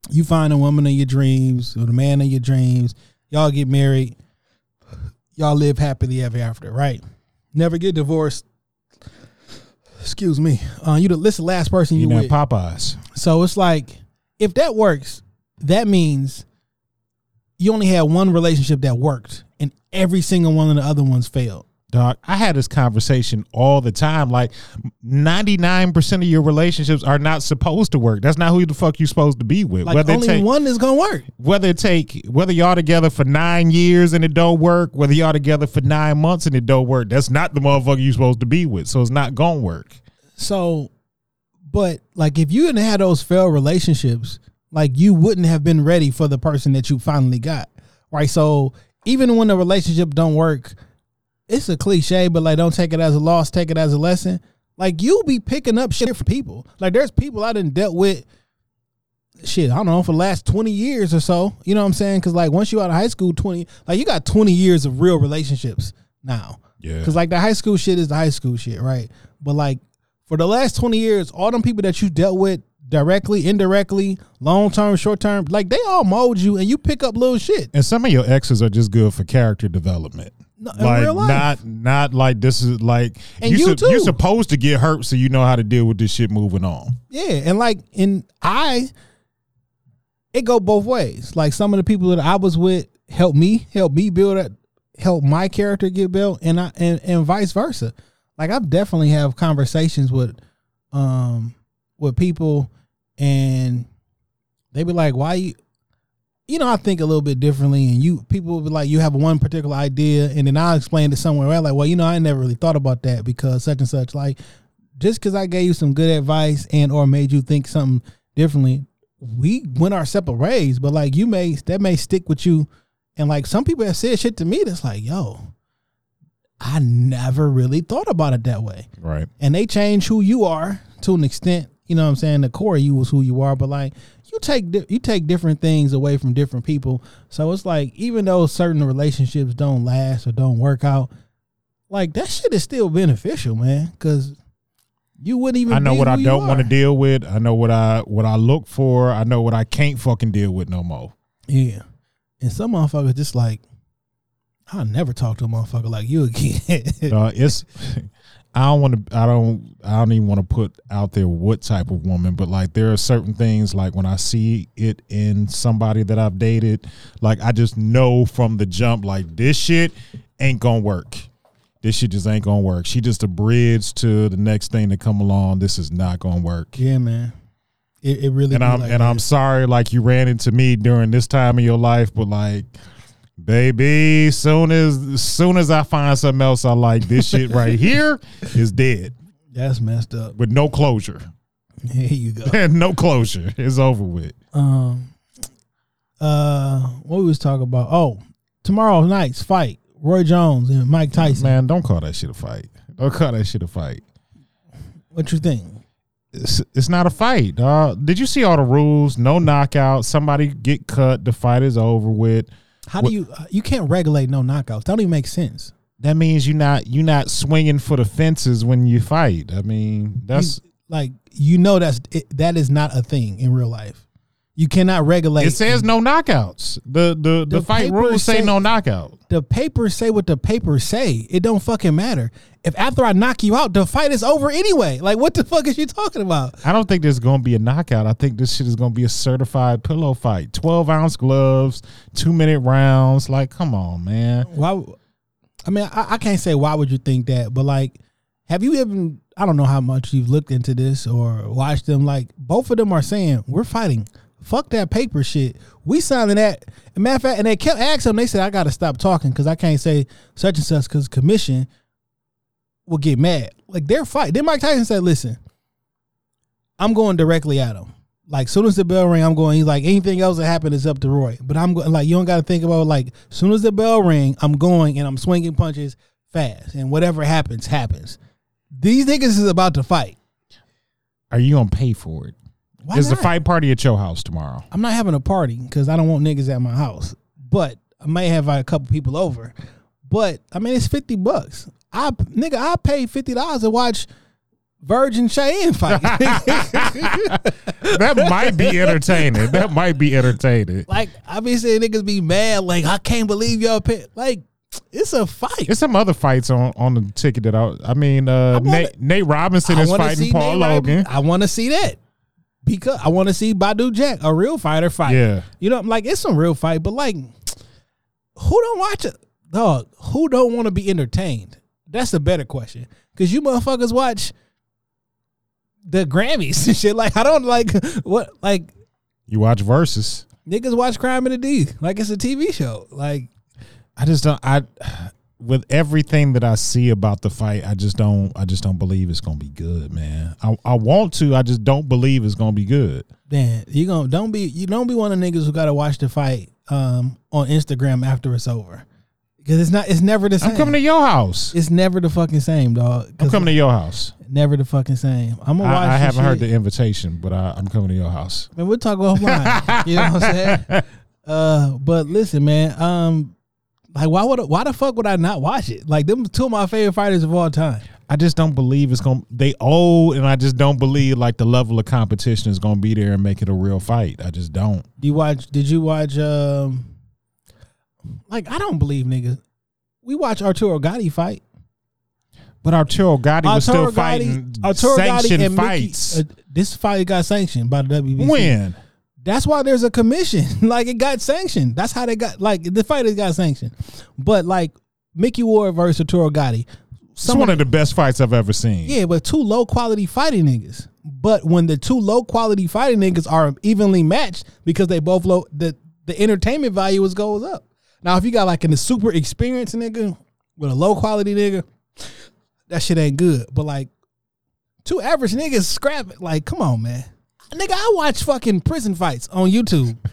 D: you find a woman of your dreams or the man of your dreams, y'all get married, y'all live happily ever after, right? Never get divorced. Excuse me. Uh, you the this the last person you,
E: You
D: with.
E: Popeyes.
D: So it's like if that works, that means you only had one relationship that worked and every single one of the other ones failed.
E: Dog, I had this conversation all the time. Like, 99% of your relationships are not supposed to work. That's not who the fuck you're supposed to be with.
D: Like
E: whether
D: only
E: take,
D: one is gonna work.
E: whether it take, whether y'all together for nine years and it don't work, whether y'all together for nine months and it don't work, that's not the motherfucker you supposed to be with. So it's not gonna work.
D: So, but like if you didn't have those failed relationships, like you wouldn't have been ready for the person that you finally got, right? So even when the relationship don't work, it's a cliche, but like don't take it as a loss, take it as a lesson. Like you'll be picking up shit from people. Like there's people I didn't dealt with. Shit, I don't know for the last twenty years or so. You know what I'm saying? Because like once you out of high school, twenty like you got twenty years of real relationships now.
E: Yeah.
D: Because like the high school shit is the high school shit, right? But like for the last 20 years, all them people that you dealt with directly, indirectly, long term, short term, like they all mold you and you pick up little shit.
E: And some of your exes are just good for character development.
D: No,
E: like not not like this is like
D: And you
E: sup-
D: too.
E: you're supposed to get hurt so you know how to deal with this shit moving on.
D: Yeah, and like in I it go both ways. Like some of the people that I was with helped me, help me build it, help my character get built, and I and, and vice versa. Like I've definitely have conversations with um with people and they be like, why you you know, I think a little bit differently, and you people will be like, you have one particular idea, and then I'll explain it somewhere else. Like, well, you know, I never really thought about that because such and such. Like, just because I gave you some good advice and or made you think something differently, we went our separate ways. But like, you may that may stick with you, and like some people have said shit to me that's like, yo, I never really thought about it that way
E: Right.
D: and they change who you are to an extent you know what I'm saying, the core of you was who you are, but like you take you take different things away from different people. So it's like even though certain relationships don't last or don't work out, like that shit is still beneficial, man, cuz you wouldn't even
E: I know what I don't want to deal with. I know what I what I look for. I know what I can't fucking deal with no more.
D: Yeah. And some motherfuckers just like I'll never talk to a motherfucker like you again.
E: Uh, it's I don't want to. I don't. I don't even want to put out there what type of woman, but like there are certain things like when I see it in somebody that I've dated, like I just know from the jump, like this shit ain't gonna work. This shit just ain't gonna work. She just a bridge to the next thing to come along. This is not gonna work.
D: yeah, man. It, it really
E: and I'm
D: like
E: and I'm sorry, like you ran into me during this time of your life, but like, baby, soon as soon as I find something else I like, this shit right here is dead
D: that's messed up.
E: with no closure.
D: Here you go.
E: And no closure. It's over with.
D: Um uh what we was talking about? Oh, tomorrow night's fight. Roy Jones and Mike Tyson.
E: Man, don't call that shit a fight. Don't call that shit a fight.
D: What you think?
E: It's, it's not a fight. Uh, did you see all the rules? No knockout. Somebody get cut. The fight is over with.
D: How do you uh, you can't regulate no knockouts? That don't even make sense.
E: That means you're not you're not swinging for the fences when you fight. I mean, that's
D: You- like you know that's it, that is not a thing in real life. You cannot regulate.
E: It says no knockouts. The the the,
D: The
E: fight rules say
D: say-
E: no knockout.
D: the papers say what the papers say. It don't fucking matter. If after I knock you out, the fight is over anyway. Like what the fuck is you talking about?
E: I don't think there's gonna be a knockout. I think this shit is gonna be a certified pillow fight. Twelve ounce gloves, two minute rounds. Like, come on, man.
D: Why? I mean, I, I can't say why would you think that, but like, have you even? I don't know how much you've looked into this or watched them. Like, both of them are saying we're fighting. Fuck that paper shit. We signing that. Matter of fact, and they kept asking them. They said I got to stop talking because I can't say such and such because commission will get mad. Like they're fight. Then Mike Tyson said, "Listen, I'm going directly at him. Like soon as the bell ring, I'm going. He's like anything else that happened is up to Roy. But I'm going. Like you don't got to think about like soon as the bell ring, I'm going and I'm swinging punches fast, and whatever happens happens. These niggas is about to fight.
E: Are you gonna pay for it?
D: Why
E: Is the
D: not?
E: fight party at your house tomorrow?
D: I'm not having a party because I don't want niggas at my house. But I may have like, a couple people over. But I mean, it's fifty bucks. I nigga, I paid fifty dollars to watch Virgin Cheyenne fight.
E: That might be entertaining. That might be entertaining.
D: like I be saying niggas be mad. Like I can't believe y'all pay. Like it's a fight.
E: There's some other fights on, on the ticket that I I mean uh
D: wanna-
E: Nate, Nate Robinson
D: I
E: is fighting Paul
D: Nate
E: Logan.
D: Robinson. I want to see that because I want to see Badou Jack, a real fighter, fight.
E: Yeah.
D: you know, I'm like it's some real fight, but like, who don't watch it, dog? Who don't want to be entertained? That's a better question because you motherfuckers watch the Grammys and shit. Like I don't like what like
E: You watch Verzuz.
D: niggas watch Crime in the D like it's a TV show. Like
E: I just don't I with everything that I see about the fight, I just don't I just don't believe it's gonna be good, man. I, I want to, I just don't believe it's gonna be good.
D: man, you gonna don't be you don't be one of the niggas who gotta watch the fight um on Instagram after it's over because it's not it's never the same.
E: I'm coming to your house.
D: It's never the fucking same, dog.
E: I'm coming to your house.
D: Never the fucking same. I'm gonna watch.
E: I, I haven't heard the invitation, but I, I'm coming to your house.
D: Man, we'll talk offline. you know what I'm saying? Uh, but listen, man. Um, like, why would why the fuck would I not watch it? Like, them two of my favorite fighters of all time.
E: I just don't believe it's gonna. They old, and I just don't believe like the level of competition is gonna be there and make it a real fight. I just don't.
D: Do you watch? Did you watch? Um, like, I don't believe niggas. We watch Arturo Gatti fight.
E: But Arturo Gatti was still
D: Arturo
E: fighting
D: Arturo
E: sanctioned
D: Gatti and
E: fights.
D: Micky, uh, this fight got sanctioned by the WBC.
E: when?
D: That's why there's a commission. like it got sanctioned. That's how they got like the fighters got sanctioned. But like Micky Ward versus Arturo Gatti.
E: It's one of the best fights I've ever seen.
D: Yeah, but two low quality fighting niggas. But when the two low quality fighting niggas are evenly matched because they both low the the entertainment value is goes up. Now if you got like in a super experienced nigga with a low quality nigga, that shit ain't good. But like two average niggas scrap it. Like, come on, man. Nigga, I watch fucking prison fights on YouTube.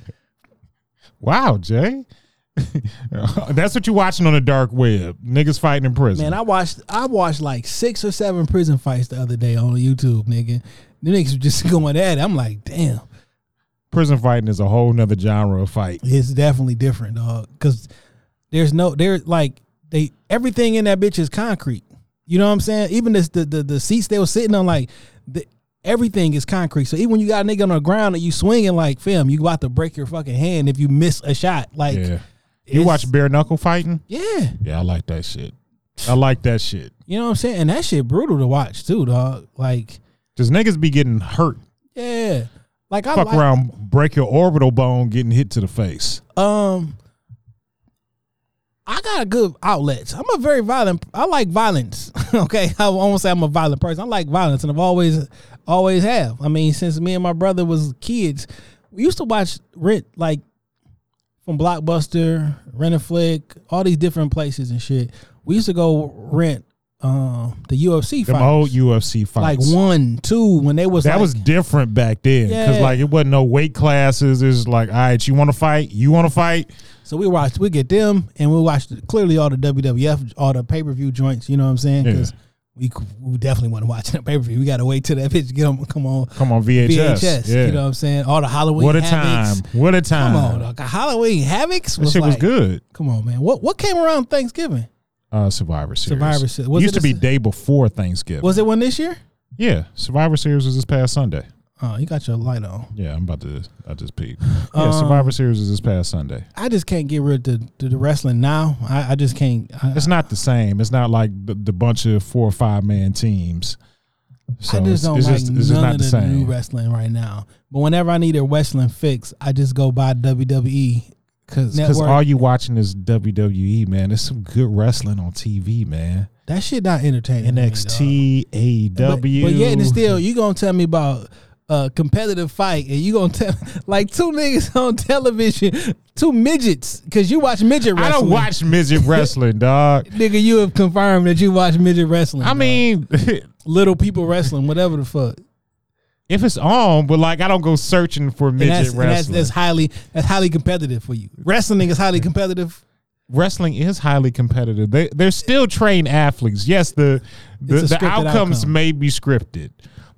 E: Wow, Jay. That's what you're watching on the dark web. Niggas fighting in prison.
D: Man, I watched I watched like six or seven prison fights the other day on YouTube, nigga. The niggas was just going at it. I'm like, damn,
E: Prison fighting is a whole nother genre of fight.
D: it's definitely different, dog. Because there's no, there's like they everything in that bitch is concrete. You know what I'm saying? Even this, the the the seats they were sitting on, like the, everything is concrete. So even when you got a nigga on the ground and you swinging like film, you about to break your fucking hand if you miss a shot. Like,
E: Yeah. You watch bare knuckle fighting?
D: yeah.
E: Yeah, I like that shit. I like that shit.
D: You know what I'm saying? And that shit brutal to watch too, dog. Like,
E: Cause niggas be getting hurt.
D: yeah. Like I
E: Fuck
D: like,
E: around, break your orbital bone, getting hit to the face.
D: Um, I got a good outlets. I'm a very violent. I like violence. okay, I won't say I'm a violent person. I like violence, and I've always, always have. I mean, since me and my brother was kids, we used to watch rent like from Blockbuster, Rent a Flick, all these different places and shit. We used to go rent um the UFC
E: Them
D: fights,
E: old UFC
D: like one, two, when they was
E: that
D: like,
E: was different back then. Cause
D: Yeah.
E: like it wasn't no weight classes. It's like, all right, you want to fight? You want to fight?
D: So we watched, we get them, and we watched clearly all the WWF, all the pay per view joints. You know what I'm saying? Because we, we definitely want to watch that pay per view. We got to wait till that bitch get on, come on
E: Come on, VHS.
D: VHS.
E: Yeah.
D: You know what I'm saying? All the Halloween.
E: what a
D: Havocs.
E: time! What a time!
D: Come on, dog. Halloween Havocs
E: That
D: was
E: shit was good.
D: Come on, man. What what came around Thanksgiving?
E: Uh, Survivor Series.
D: Survivor Series. Was
E: Used
D: it
E: to be day before Thanksgiving.
D: Was it one this year?
E: Yeah, Survivor Series was this past Sunday.
D: Oh, you got your light on.
E: Yeah, I'm about to. I just peeked. Yeah,
D: Um,
E: Survivor Series is this past Sunday.
D: I just can't get rid of the, the, wrestling now. I, I just can't. I,
E: It's not the same. It's not like the, the bunch of four or five man teams. So
D: I
E: it's,
D: just don't
E: it's
D: like
E: just, it's
D: none
E: not
D: of
E: the same.
D: new wrestling right now. But whenever I need a wrestling fix, I just go buy WWE.
E: Cause, cause all you watching is WWE, man. There's some good wrestling on TV, man.
D: That shit not entertaining. to me, dog.
E: NXT,
D: But,
E: AEW.
D: but yet and still, you gonna tell me about a competitive fight, and you gonna tell like two niggas on television, two midgets, because you watch midget wrestling.
E: I don't watch midget wrestling, dog.
D: Nigga, you have confirmed that you watch midget wrestling.
E: I
D: dog.
E: mean,
D: little people wrestling, whatever the fuck.
E: if it's on, but like I don't go searching for
D: And
E: midget
D: that's, and that's
E: wrestling.
D: that's highly that's highly competitive for you. Wrestling is highly competitive.
E: wrestling is highly competitive. They they're still trained athletes. Yes, the the, the outcomes
D: outcome.
E: may be scripted,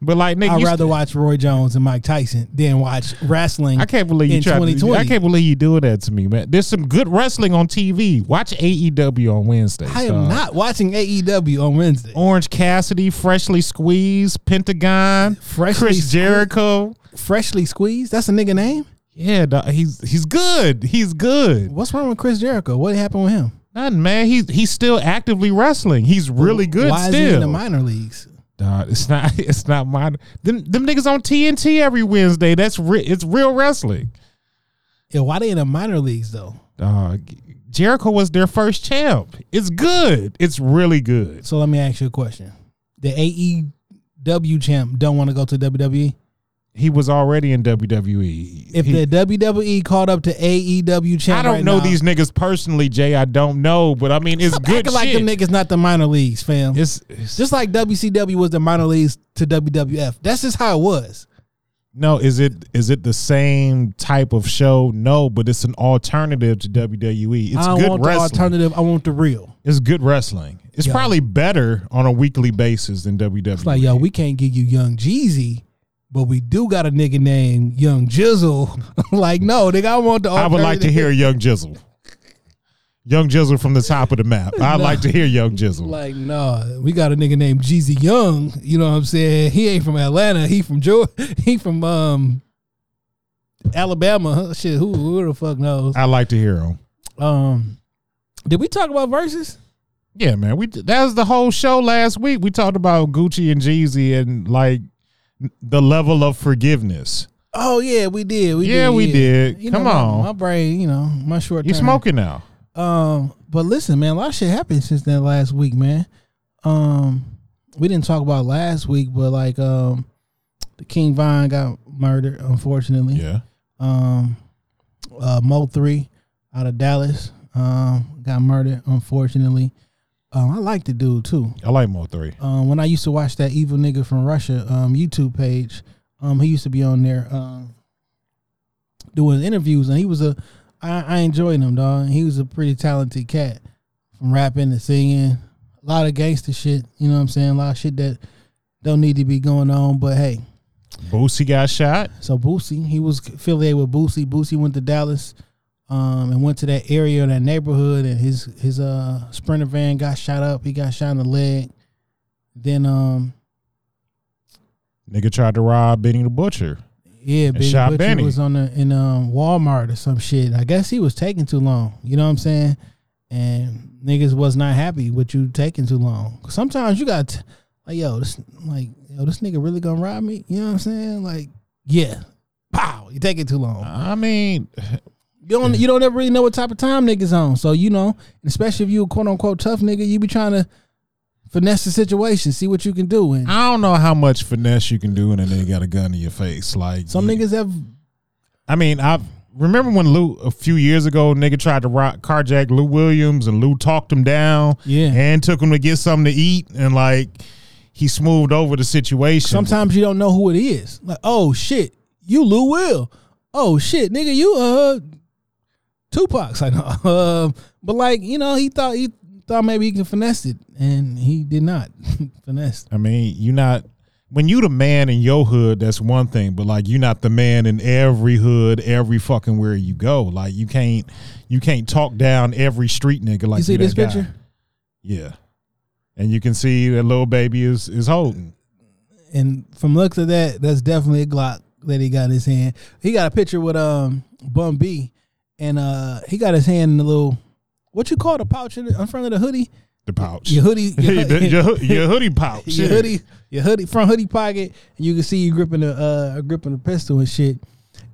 E: but like nigga,
D: I'd rather
E: st-
D: watch Roy Jones and Mike Tyson than watch wrestling.
E: I can't believe you
D: in
E: tried. To,
D: 2020.
E: I can't believe you doing that to me, man. There's some good wrestling on TV. Watch AEW on Wednesday.
D: I am not watching AEW on Wednesday.
E: Orange Cassidy, freshly squeezed, Pentagon,
D: Freshly
E: Chris? Jericho.
D: Freshly squeezed. That's a nigga name.
E: Yeah, dog, he's he's good. He's good.
D: What's wrong with Chris Jericho? What happened with him?
E: Nothing, man. He's he's still actively wrestling. He's really good
D: Why
E: still.
D: is he in the minor leagues?
E: Dog, it's not. It's not mine. Them them niggas on TNT every Wednesday. That's re- it's real wrestling.
D: Yeah, why they in the minor leagues though?
E: Dog, Jericho was their first champ. It's good. It's really good.
D: So let me ask you a question: The AEW champ don't want to go to WWE.
E: He was already in WWE.
D: If
E: He-
D: the WWE called up to AEW champ,
E: I don't
D: right
E: know
D: now,
E: these niggas personally, Jay. I don't know, but I mean, it's
D: stop
E: good
D: acting like
E: shit.
D: them niggas not the minor leagues, fam.
E: it's, it's
D: just like WCW was the minor leagues to WWF. That's just how it was.
E: no. Is it is it the same type of show? No, but it's an alternative to WWE. It's
D: I
E: good
D: want
E: wrestling.
D: the alternative. I want the real.
E: It's good wrestling. It's
D: Yo.
E: probably better on a weekly basis than WWE.
D: It's like, yo, we can't give you Young Jeezy, but we do got a nigga named Young Jizzle. like, no, nigga, I want the.
E: I would like to hear Young Jizzle. Young Jizzle from the top of the map. I'd
D: No.
E: like to hear Young Jizzle.
D: Like, no, we got a nigga named Jeezy Young. You know what I'm saying? He ain't from Atlanta. He from Georgia. He from um Alabama. Shit, who who the fuck knows?
E: I'd like to hear him.
D: Um, did we talk about Verzuz?
E: Yeah, man. We that was the whole show last week. We talked about Gucci and Jeezy and like the level of forgiveness.
D: Oh yeah, we did. We
E: Yeah,
D: did,
E: we did.
D: You
E: Come
D: know,
E: on.
D: my, brain. You know, my short.
E: You smoking now?
D: Um, but listen, man, a lot of shit happened since that last week, man. Um, we didn't talk about last week, but like, um, the King Von got murdered, unfortunately.
E: Yeah.
D: Um, uh, Mo three out of Dallas, um, got murdered, unfortunately. Um, I like the dude too.
E: I like Mo three.
D: Um, when I used to watch that evil nigga from Russia um YouTube page, um, he used to be on there um doing interviews, and he was a I, I enjoyed him, dog. He was a pretty talented cat from rapping and singing, a lot of gangster shit. You know what I'm saying? A lot of shit that don't need to be going on, but hey,
E: Boosie got shot.
D: So Boosie, he was affiliated with Boosie. Boosie went to Dallas, um, and went to that area, in that neighborhood, and his his uh sprinter van got shot up. He got shot in the leg. Then um
E: Nigga tried to rob Benny the Butcher.
D: yeah, Benny
E: shot
D: Butcher
E: Benny.
D: was on the in um Walmart or some shit. I guess he was taking too long. You know what I'm saying? And niggas was not happy with you taking too long. Sometimes you got like yo, this like yo, this nigga really gonna rob me? You know what I'm saying? Like yeah, pow, you taking too long.
E: I mean,
D: You don't you don't ever really know what type of time niggas on. So you know, especially if you a quote unquote tough nigga, you be trying to finesse the situation, see what you can do. And
E: I don't know how much finesse you can do and then they got a gun in your face. Like
D: some
E: you-
D: niggas have
E: I mean, I remember when Lou a few years ago, nigga tried to rock, carjack Lou Williams, and Lou talked him down,
D: Yeah.
E: and took him to get something to eat, and like he smoothed over the situation.
D: sometimes you don't know who it is. Like, oh shit, you Lou Will. Oh shit, nigga, you uh Tupac's. I know. Um, but like, you know, he thought he thought maybe he can finesse it, and he did not finesse.
E: I mean, you not when you the man in your hood, that's one thing, but like you're not the man in every hood, every fucking where you go. Like you can't you can't talk down every street nigga like
D: You see this
E: guy.
D: picture?
E: Yeah. And you can see that little baby is is holding.
D: And from looks of that, that's definitely a Glock that he got in his hand. He got a picture with um Bun B, and uh he got his hand in the little what you call the pouch in, the, in front of the hoodie.
E: The pouch.
D: Your hoodie, your,
E: your, your, hoo- your hoodie pouch.
D: your hoodie, your hoodie front hoodie pocket, and you can see you gripping the uh gripping the pistol and shit.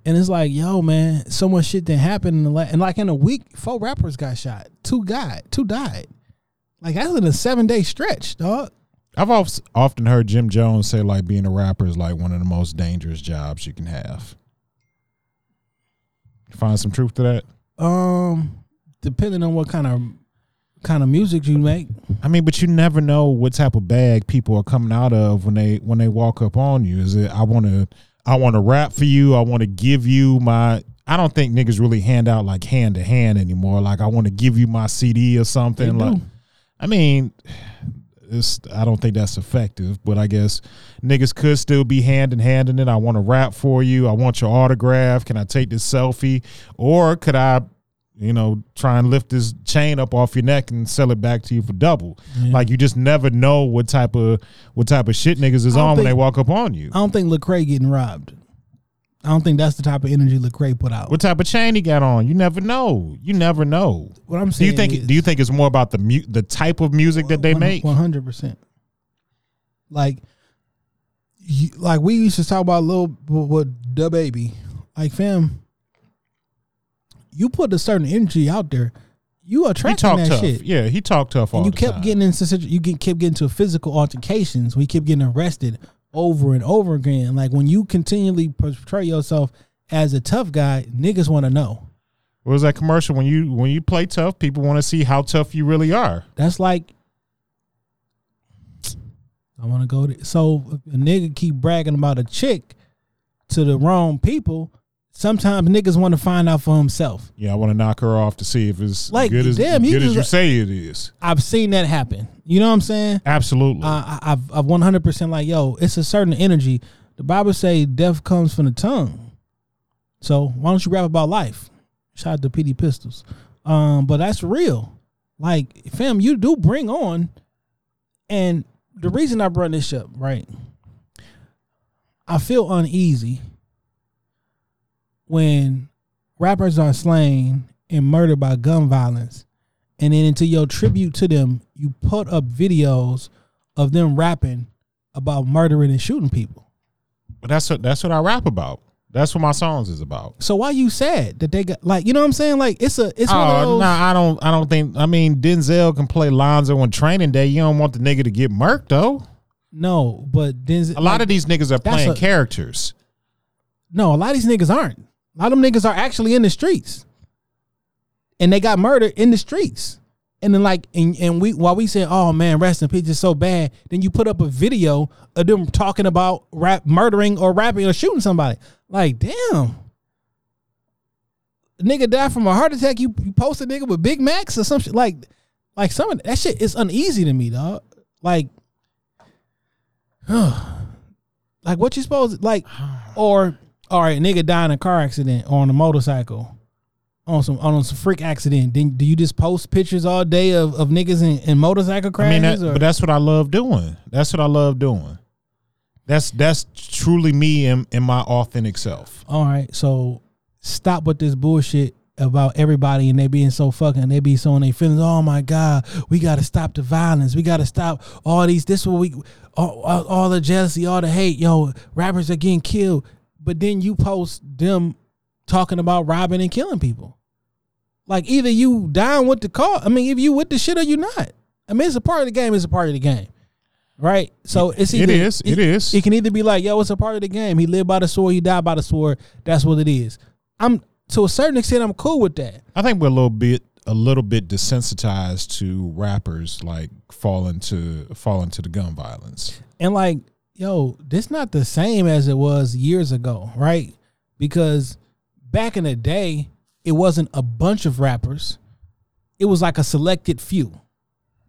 D: And it's like, yo, man, so much shit that happened in the la- and like in a week, four rappers got shot, two died, two died. Like that's in a seven day stretch, dog.
E: I've of- often heard Jim Jones say like being a rapper is like one of the most dangerous jobs you can have. You find some truth to that?
D: Um, depending on what kind of kind of music you make,
E: I mean, but you never know what type of bag people are coming out of when they when they walk up on you. Is it I want to I want to rap for you. I want to give you my. I don't think niggas really hand out like hand to hand anymore. Like I want to give you my CD or something.
D: They
E: Like,
D: do.
E: I mean, it's I don't think that's effective. But I guess niggas could still be hand in hand in it. I want to rap for you. I want your autograph. Can I take this selfie? Or could I, you know, try and lift this chain up off your neck and sell it back to you for double? Like you just never know what type of what type of shit niggas is on when they walk up on you.
D: I don't think Lecrae getting robbed. I don't think that's the type of energy Lecrae put out.
E: What type of chain he got on? You never know. You never know.
D: What I'm
E: Do
D: saying
E: you think?
D: is-
E: do you think it's more about the mu- the type of music that they make?
D: One hundred percent. Like, you, like we used to talk about little with the baby. Like, fam, you put a certain energy out there, you
E: He
D: attract that
E: tough.
D: shit.
E: Yeah, he talked tough all
D: and you
E: the
D: kept
E: time.
D: getting into you get kept getting into physical altercations. We kept getting arrested over and over again. Like when you continually portray yourself as a tough guy, niggas want to know.
E: What was that commercial when you when you play tough? People want to see how tough you really are.
D: That's like I want to go to. So a nigga keep bragging about a chick to the wrong people. Sometimes niggas want to find out for himself.
E: Yeah, I want to knock her off to see if it's
D: Like,
E: good as
D: damn, you
E: good as
D: just-
E: you say it is.
D: I've seen that happen. You know what I'm saying?
E: Absolutely.
D: I, I- I've I've 100 percent like yo. It's a certain energy. The Bible say death comes from the tongue. So why don't you rap about life? Shout out to PD Pistols. Um, but that's real. Like fam, you do bring on, and the reason I brought this up, right? I feel uneasy when rappers are slain and murdered by gun violence, and then into your tribute to them, you put up videos of them rapping about murdering and shooting people.
E: but that's what that's what I rap about. That's what my songs is about.
D: So why you sad that they got like you know what I'm saying? Like it's a it's one of
E: Oh
D: those.
E: no, I don't. I don't think. I mean, Denzel can play Lonzo on Training Day. You don't want the nigga to get murked though.
D: No, but Denzel,
E: A lot of these niggas are playing
D: a-
E: characters.
D: no, a lot of these niggas aren't. A lot of them niggas are actually in the streets, and they got murdered in the streets. And then like and, and we while we say, oh man, rest in peace is so bad, then you put up a video of them talking about rap murdering or rapping or shooting somebody. Like, damn. Nigga died from a heart attack. You, you post a nigga with Big Macs or some shit. Like, like some of that shit is uneasy to me, dog. Like, Like what you supposed like, or all right, nigga die in a car accident or on a motorcycle, on some on some freak accident. Then do you just post pictures all day of, of niggas in, in motorcycle
E: I mean,
D: crashes?
E: that, but that's what I love doing. That's what I love doing. That's that's truly me and, and my authentic self.
D: all right, so stop with this bullshit about everybody and they being so fucking they be so in their feelings. Oh my god, we got to stop the violence. We got to stop all these. This what we all, all, all the jealousy, all the hate. Yo, rappers are getting killed, but then you post them talking about robbing and killing people. Like either you down with the call. I mean, if you with the shit or you not. I mean, it's a part of the game. It's a part of the game, right? So it's
E: It
D: either,
E: is, it is.
D: It can either be like, yo, it's a part of the game. He lived by the sword. He died by the sword. That's what it is. I'm to a certain extent, I'm cool with that.
E: I think we're a little bit a little bit desensitized to rappers like falling to falling to the gun violence.
D: And like, yo, this not the same as it was years ago, right? Because back in the day, it wasn't a bunch of rappers. It was like a selected few.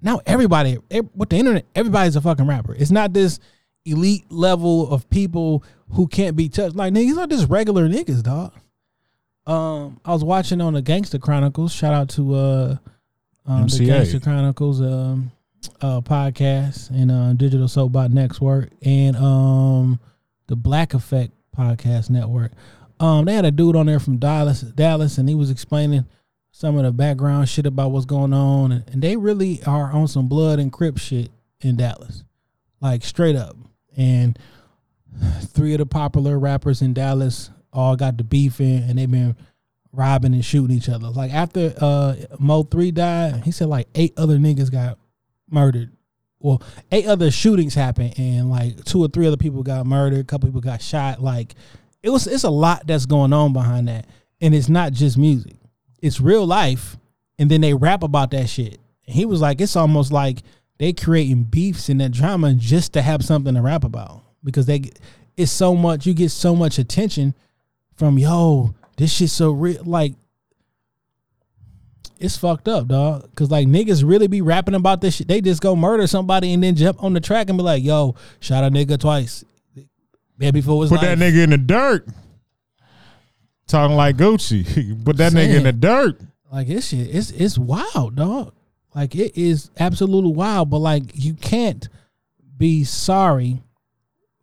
D: Now everybody with the internet, everybody's a fucking rapper. It's not this elite level of people who can't be touched. Like niggas are just regular niggas, dog. Um, I was watching on the Gangsta Chronicles. Shout out to uh, um, the Gangsta Chronicles um, uh, podcast and uh, Digital Soapbox Network and um, the Black Effect Podcast Network. Um, they had a dude on there from Dallas, Dallas, and he was explaining some of the background shit about what's going on, and, and they really are on some blood and crip shit in Dallas, like straight up. And three of the popular rappers in Dallas all got the beef in, and they've been robbing and shooting each other. Like after uh Mo three died, he said like eight other niggas got murdered. Well, eight other shootings happened, and like two or three other people got murdered. A couple people got shot. Like it was, it's a lot that's going on behind that, and it's not just music; it's real life. And then they rap about that shit. And he was like, it's almost like they creating beefs and that drama just to have something to rap about because they it's so much you get so much attention from yo this shit so real like it's fucked up dog because like niggas really be rapping about this shit they just go murder somebody and then jump on the track and be like yo shot a nigga twice baby for his
E: Put
D: life.
E: that nigga in the dirt. Talking like Gucci. Put that nigga in the dirt.
D: Like this shit, it's it's wild, dog. Like it is absolutely wild. But like you can't be sorry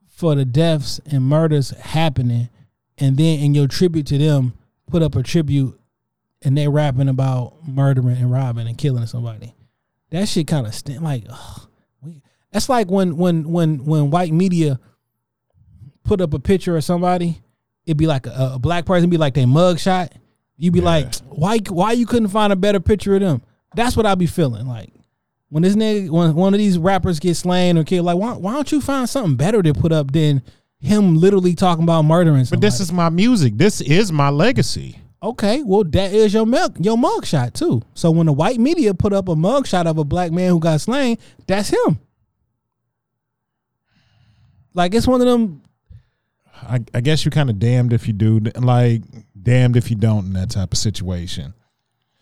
D: for the deaths and murders happening, and then in your tribute to them, put up a tribute, and they rapping about murdering and robbing and killing somebody. That shit kind of stink. like, ugh, we, that's like when when when when white media put up a picture of somebody, it'd be like a, a black person be like their mug shot. You'd be like, why why you couldn't find a better picture of them? That's what I'd be feeling like. When this nigga, when one of these rappers gets slain or killed, like why, why don't you find something better to put up than him literally talking about murdering
E: But this is my music. This is my legacy.
D: Okay. Well, that is your milk, your mug shot too. So when the white media put up a mug shot of a black man who got slain, that's him. Like it's one of them.
E: I, I guess you kind of damned if you do, like damned if you don't in that type of situation.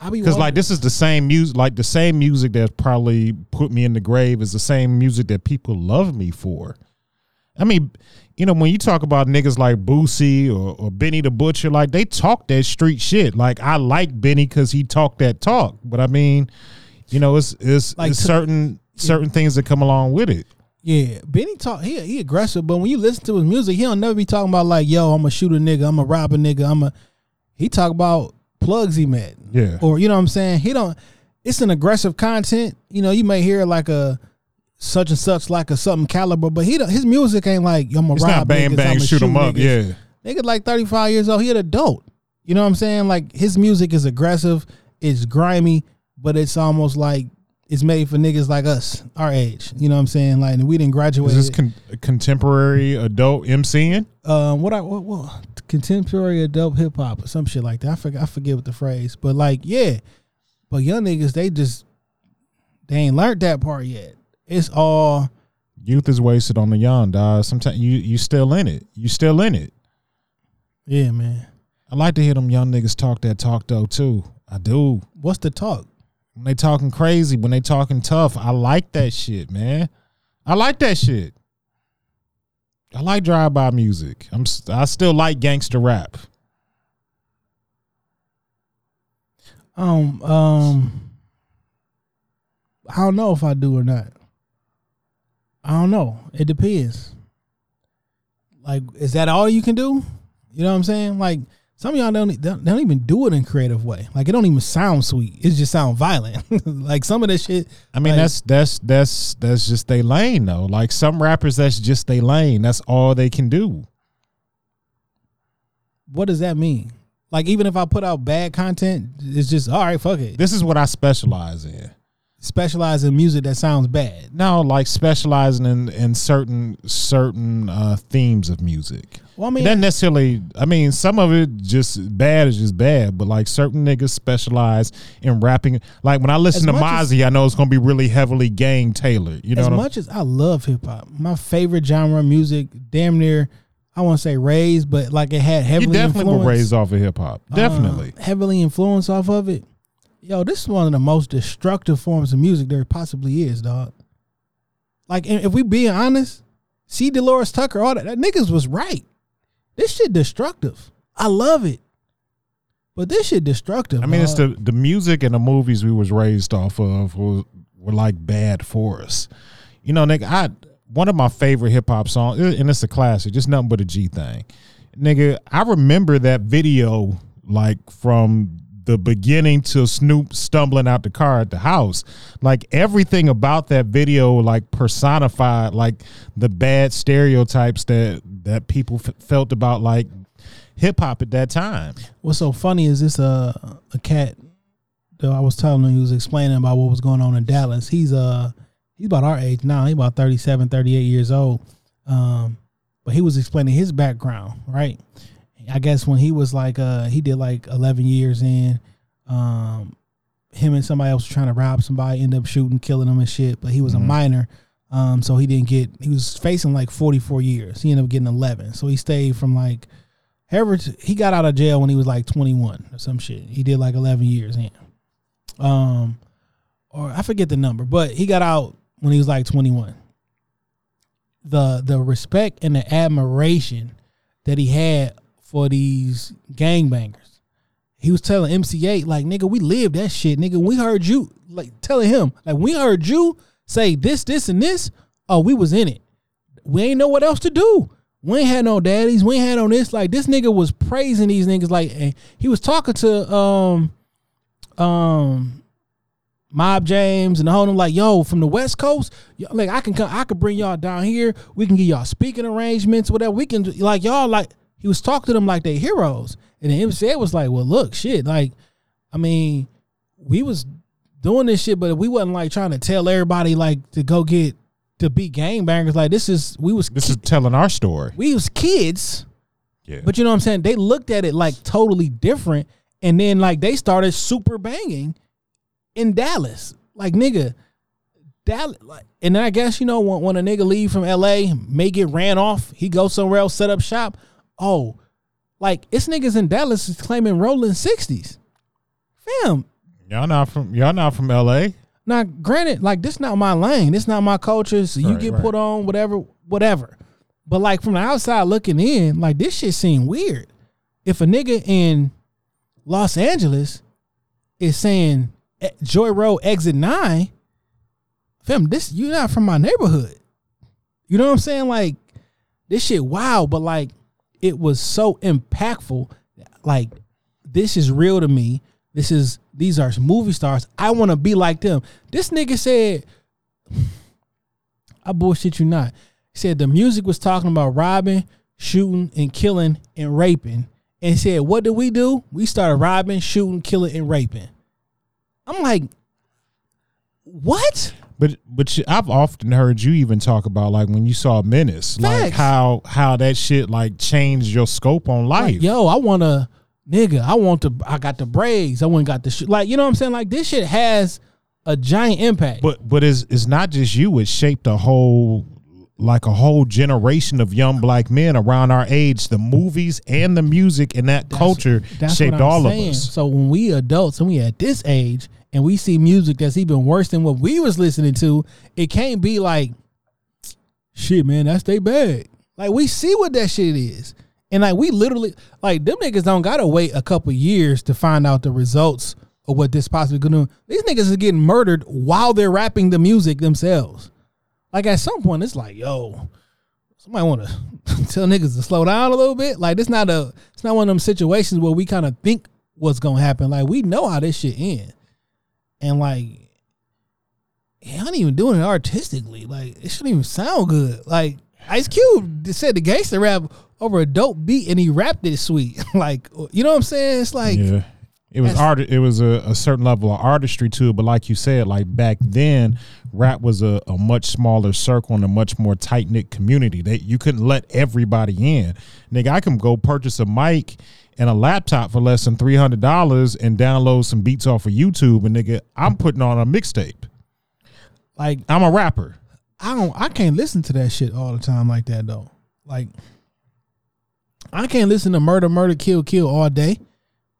D: I be
E: Because like this is the same music, like the same music that probably put me in the grave is the same music that people love me for. I mean, you know, when you talk about niggas like Boosie or, or Benny the Butcher, like they talk that street shit. Like I like Benny because he talked that talk, but I mean, you know, it's it's,
D: Like
E: it's certain certain things that come along with it.
D: Yeah, Benny talk he he aggressive, but when you listen to his music, he don't never be talking about like, yo, I'm a shoot a nigga, I'm a rob a nigga, I'm a he talk about plugs he met.
E: Yeah.
D: Or you know what I'm saying? He don't it's an aggressive content. You know, you may hear like a such and such like a something caliber, but he his music ain't like I'm a
E: It's
D: rob
E: not bang
D: niggas,
E: bang shoot 'em up.
D: niggas.
E: Yeah.
D: Nigga like 35 years old, he an adult. You know what I'm saying? Like his music is aggressive, it's grimy, but it's almost like it's made for niggas like us, our age. You know what I'm saying? Like we didn't graduate.
E: Is this con- contemporary adult MCing?
D: um, what I what, what contemporary adult hip hop or some shit like that. I forget I forget what the phrase, but like yeah, but young niggas they just they ain't learned that part yet. It's all
E: Youth is wasted on the young, dog. Sometimes you you still in it. You still in it.
D: yeah, man.
E: I like to hear them young niggas talk that talk though too. I do.
D: What's the talk?
E: When they talking crazy, when they talking tough, I like that shit, man. I like that shit. I like drive by music. I'm I still like gangster rap.
D: Um, um, I don't know if I do or not. I don't know. It depends. Like, is that all you can do? You know what I'm saying? Like, some of y'all don't, they don't don't even do it in a creative way. Like, it don't even sound sweet. It just sound violent. like some of that shit.
E: I mean
D: like,
E: that's that's that's that's just they lane though. Like some rappers, that's just they lane. That's all they can do.
D: what does that mean? Like, even if I put out bad content, it's just all right. Fuck it.
E: This is what I specialize in.
D: Specialize in music that sounds bad.
E: No, like specializing in in certain certain uh, themes of music.
D: Well, I mean,
E: doesn't necessarily. I mean, some of it just bad is just bad, but like certain niggas specialize in rapping. Like when I listen to
D: much
E: Mozzy, I know it's gonna be really heavily gang tailored. You know,
D: as
E: what I'm-
D: much as I love hip hop, my favorite genre of music, damn near, I want to say raised, but like it had
E: you
D: heavily
E: definitely were
D: influenced,
E: raised off of hip hop.
D: uh,
E: Definitely.
D: heavily influenced off of it. Yo, this is one of the most destructive forms of music there possibly is, dog. Like, if we being honest, C. Delores Tucker, all that, that niggas was right. This shit destructive. I love it, but this shit destructive.
E: I mean, it's the the music and the movies we was raised off of were, were like bad for us. You know, nigga, I one of my favorite hip hop songs, and it's a classic, just nothing but a G thing. Nigga, I remember that video like from the beginning to Snoop stumbling out the car at the house. Like everything about that video like personified like the bad stereotypes that that people f- felt about like hip hop at that time.
D: What's so funny is this uh, a cat that I was telling him he was explaining about what was going on in Dallas. He's uh he's about our age now. He's about 37, 38 years old. Um, but he was explaining his background, right? I guess when he was like uh he did like 11 years in um him and somebody else was trying to rob somebody, end up shooting, killing him and shit, but he was a minor. Um, so he didn't get. He was facing like forty four years. He ended up getting eleven. So he stayed from like However, he got out of jail when he was like 21 or some shit. He did like 11 years in. Um, or I forget the number, but he got out when he was like 21. The the respect and the admiration that he had for these gangbangers. He was telling MC Eiht like, "Nigga, we lived that shit, nigga. We heard you like telling him like we heard you say this, this, and this. Oh, we was in it. We ain't know what else to do. We ain't had no daddies. We ain't had no this. Like this nigga was praising these niggas. Like and he was talking to um um Mob James and the whole them like, yo, from the West Coast, like I can come, I could bring y'all down here. We can get y'all speaking arrangements, whatever. We can like y'all like he was talking to them like they heroes. And the MC was like, well, look, shit, like, I mean, we was doing this shit, but we wasn't like trying to tell everybody like to go get to be gangbangers. Like this is we was
E: This is telling our story.
D: we was kids,
E: Yeah.
D: but you know what I'm saying? They looked at it like totally different. And then like they started super banging in Dallas. Like nigga, Dallas like and then I guess you know when, when a nigga leave from LA, may get ran off, he go somewhere else, set up shop. Oh, like it's niggas in Dallas is claiming rolling sixties. Fam,
E: Y'all not from y'all not from LA.
D: now, granted, like this not my lane, this not my culture. So you
E: Right,
D: get
E: right.
D: put on whatever, whatever. But like from the outside looking in, like this shit seem weird. If a nigga in Los Angeles is saying eh, Joy Road exit nine, fam, this you not from my neighborhood. You know what I'm saying? Like this shit, wow. But like it was so impactful. Like this is real to me. This is these are movie stars. I want to be like them. This nigga said, I bullshit you not. He said the music was talking about robbing, shooting, and killing and raping. And said, what did we do? We started robbing, shooting, killing, and raping. I'm like, what?
E: But but you- I've often heard you even talk about like when you saw Menace, like how how that shit like changed your scope on life.
D: Like, yo, I want to, nigga, I want to, I got the braids. I went and got the shit. Like, you know what I'm saying? Like, this shit has a giant impact.
E: But but it's it's not just you. It shaped a whole like a whole generation of young black men around our age. The movies and the music and that culture
D: That's
E: shaped all
D: saying.
E: of us.
D: So when we adults and we at this age and we see music that's even worse than what we was listening to, it can't be like, shit, man, that's they bad. Like we see what that shit is. And like we literally like them niggas don't gotta wait a couple years to find out the results of what this possibly gonna do. These niggas are getting murdered while they're rapping the music themselves. Like at some point it's like, yo, somebody wanna tell niggas to slow down a little bit. Like it's not a it's not one of them situations where we kind of think what's gonna happen. Like we know how this shit end. And like I ain't even doing it artistically. Like it shouldn't even sound good. Like Ice Cube said the gangster rap over a dope beat and he rapped it sweet. like you know what I'm saying? It's like
E: yeah. It was art. It was a, a certain level of artistry to it, but like you said, like back then, rap was a, a much smaller circle and a much more tight knit community. That you couldn't let everybody in. Nigga, I can go purchase a mic and a laptop for less than three hundred dollars and download some beats off of YouTube, and nigga, I'm putting on a mixtape.
D: like
E: I'm a rapper.
D: I don't I can't listen to that shit all the time like that though. Like I can't listen to murder, murder, kill, kill all day.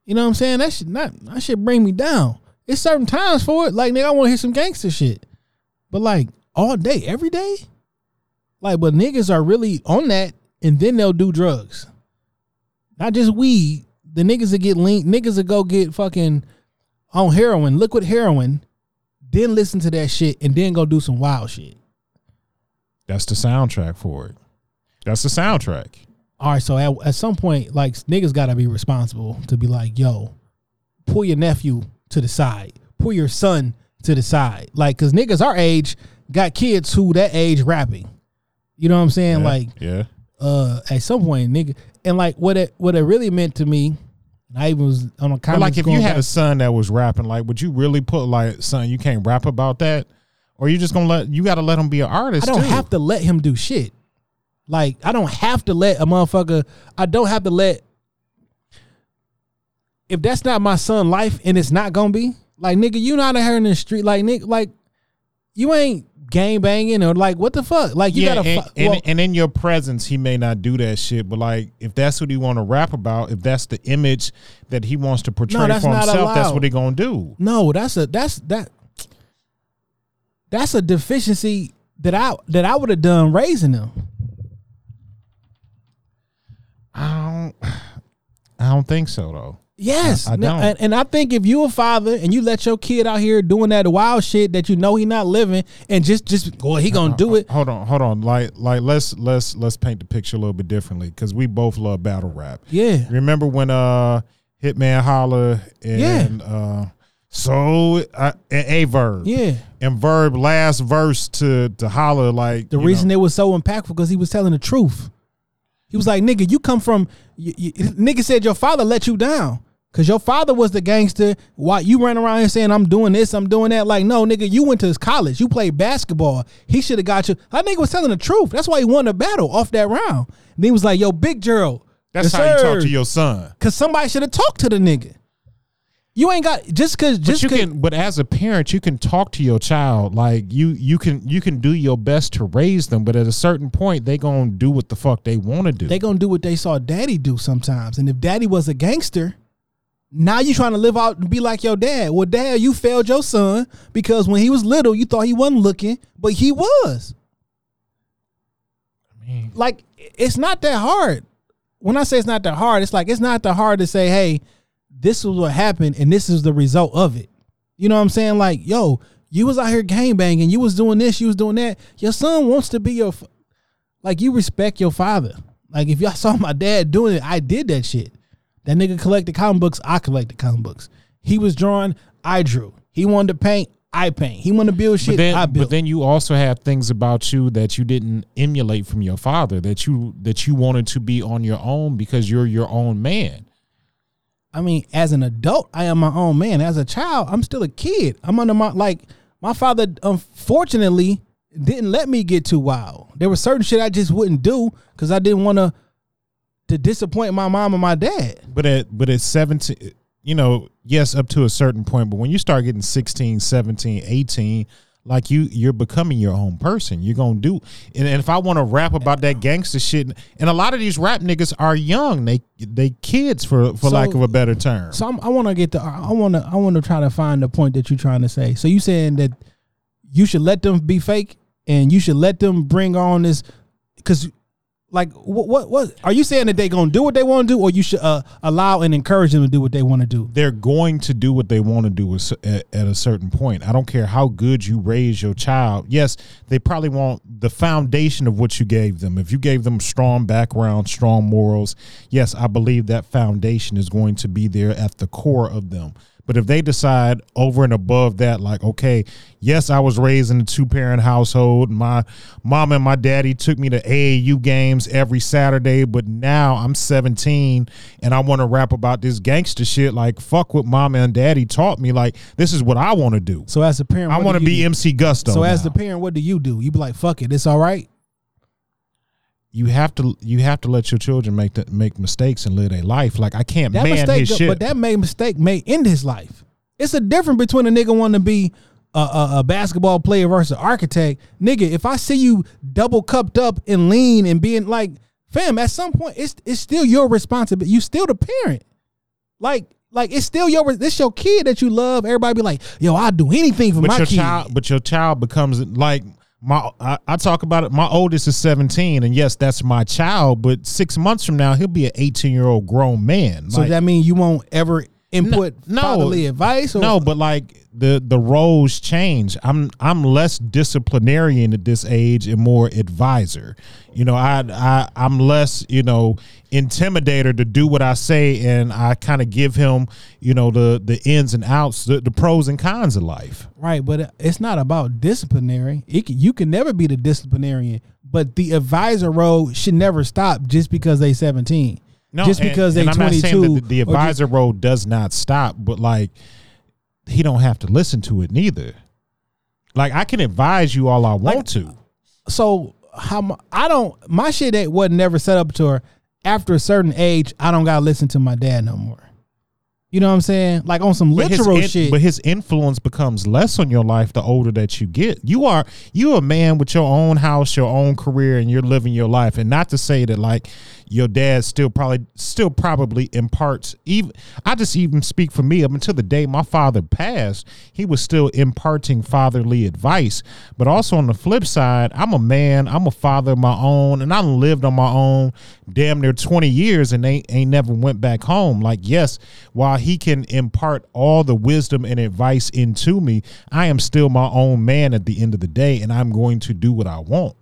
D: You know what I'm saying? That should not that should bring me down. It's certain times for it. Like nigga, I want to hear some gangster shit. But like all day, every day? Like, but niggas are really on that and then they'll do drugs. Not just weed. The niggas that get lean niggas that go get fucking on heroin, liquid heroin, then listen to that shit and then go do some wild shit.
E: That's the soundtrack for it. That's the soundtrack.
D: All right, so at, at some point, like niggas gotta be responsible to be like, yo, pull your nephew to the side, pull your son to the side, like, cause niggas our age got kids who that age rapping. You know what I'm saying?
E: Yeah,
D: Like,
E: yeah.
D: uh, at some point, nigga, and like what it what it really meant to me, I even was on a comment.
E: like, if you had a son that was rapping, like, would you really put like, son, you can't rap about that, or you just gonna let you got to let him be an artist?
D: I don't
E: too.
D: have to let him do shit. Like I don't have to let a motherfucker. I don't have to let. If that's not my son' life and it's not gonna be like nigga, you not out here in the street like nigga, like you ain't gang banging or like what the fuck? Like you
E: yeah,
D: gotta.
E: and,
D: fu-
E: and,
D: well,
E: and in your presence, he may not do that shit. But like, if that's what he want to rap about, if that's the image that he wants to portray
D: that's
E: for himself, that's what he gonna do.
D: no, that's a that's that. That's a deficiency that I that I would have done raising him.
E: I don't, I don't think so though.
D: Yes,
E: I- I
D: No,
E: don't.
D: And, and I think if you a father and you let your kid out here doing that wild shit that you know he not living, and just just well he gonna do it.
E: Hold on, hold on. Like, like let's let's let's paint the picture a little bit differently because we both love battle rap.
D: Yeah,
E: Remember when uh Hitman Holla and uh so uh, and a verb
D: yeah.
E: and verb last verse to to holler like
D: The reason
E: know,
D: it was so impactful because he was telling the truth. He was like, "Nigga, you come from." You, you, nigga said your father let you down because your father was the gangster. Why you ran around here saying I'm doing this, I'm doing that? Like, no, nigga, you went to his college. You played basketball. He should have got you. That nigga was telling the truth. That's why he won the battle off that round. And he was like, "Yo, Big Gerald."
E: that's how you talk to your son.
D: Cause somebody should have talked to the nigga. You ain't got just cause
E: But
D: just
E: you
D: 'cause-
E: can, but as a parent, you can talk to your child like you you can you can do your best to raise them, but at a certain point, they gonna do what the fuck they want to do.
D: they gonna do what they saw daddy do sometimes. And if daddy was a gangster, now you trying to live out and be like your dad. Well, dad, you failed your son because when he was little, you thought he wasn't looking, but he was.
E: mean-
D: Like it's not that hard. When I say it's not that hard, it's like it's not that hard to say, hey, this is what happened and this is the result of it. You know what I'm saying? Like, yo, you was out here gang banging, you was doing this, you was doing that. Your son wants to be your, f- like, you respect your father. Like, if y'all saw my dad doing it, I did that shit. That nigga collected comic books, I collected comic books. He was drawing, I drew. He wanted to paint, I paint. He wanted to build shit,
E: but then,
D: I built.
E: but then you also have things about you that you didn't emulate from your father that you that you wanted to be on your own because you're your own man.
D: I mean, as an adult, I am my own man. As a child, I'm still a kid. I'm under my like my father unfortunately didn't let me get too wild. There was certain shit I just wouldn't do because I didn't want to to disappoint my mom and my dad.
E: But at but at 17, you know, yes, up to a certain point, but when you start getting 16, 17, 18, like you you're becoming your own person. You're gonna do and, and if I want to rap about that gangster shit, and a lot of these rap niggas are young, they they kids for for
D: So-
E: lack of a better term.
D: So I'm, I want to get the I want to I want to try to find the point that you're trying to say. So you saying that you should let them be fake and you should let them bring on this because Like what? What? what are you saying that they gonna do what they want to do, or you should uh, allow and encourage them to do what they want to do?
E: they're going to do what they want to do at, at a certain point. I don't care how good you raise your child. Yes, they probably want the foundation of what you gave them. If you gave them strong background, strong morals, yes, I believe that foundation is going to be there at the core of them. But if they decide over and above that, like, okay, yes, I was raised in a two parent household. My mom and my daddy took me to AAU games every Saturday, but now I'm 17 and I want to rap about this gangster shit. Like, fuck what mama and daddy taught me. Like, this is what I want to do.
D: So as a parent,
E: I want to be
D: do?
E: MC Gusto.
D: So as
E: now.
D: the parent, what do you do? You be like, fuck it, it's all right.
E: You have to you have to let your children make the, make mistakes and live their life. Like I can't
D: That
E: man
D: mistake,
E: his shit.
D: but that made mistake may end his life. It's a difference between a nigga wanting to be a, a, a basketball player versus an architect. Nigga, if I see you double cupped up and lean and being like, fam, at some point it's it's still your responsibility. You still the parent. Like like it's still your this your kid that you love. Everybody be like, yo, I'll do anything for
E: but
D: my
E: your
D: kid.
E: child but your child becomes like my I, I talk about it. My oldest is 17 and yes that's my child but six months from now he'll be an 18 year old grown man.
D: So
E: Like,
D: that means you won't ever input
E: no.
D: fatherly advice or
E: no but like the the roles change i'm i'm less disciplinarian at this age and more advisor you know i i i'm less you know intimidator to do what i say and i kind of give him you know the the ins and outs the, the pros and cons of life
D: Right, but it's not about disciplinary. It can, you can never be the disciplinarian, but the advisor role should never stop just because they 17. Just because
E: and
D: they
E: I'm not
D: 22.
E: saying that the, the
D: or just-
E: advisor role does not stop, but like he don't have to listen to it neither. Like I can advise you all I want to.
D: so how I don't my shit that wasn't never set up to her. After a certain age, I don't gotta listen to my dad no more. You know what I'm saying? Like on some
E: But
D: literal
E: in-
D: shit.
E: but his influence becomes less on your life the older that you get. You are you a man with your own house, your own career, and you're living your life. And not to say that like your dad still probably still probably imparts even I just even speak for me up until the day my father passed, he was still imparting fatherly advice. But also on the flip side, I'm a man, I'm a father of my own, and I lived on my own damn near 20 years and they ain't never went back home. Like, yes, while he can impart all the wisdom and advice into me, I am still my own man at the end of the day, and I'm going to do what I want.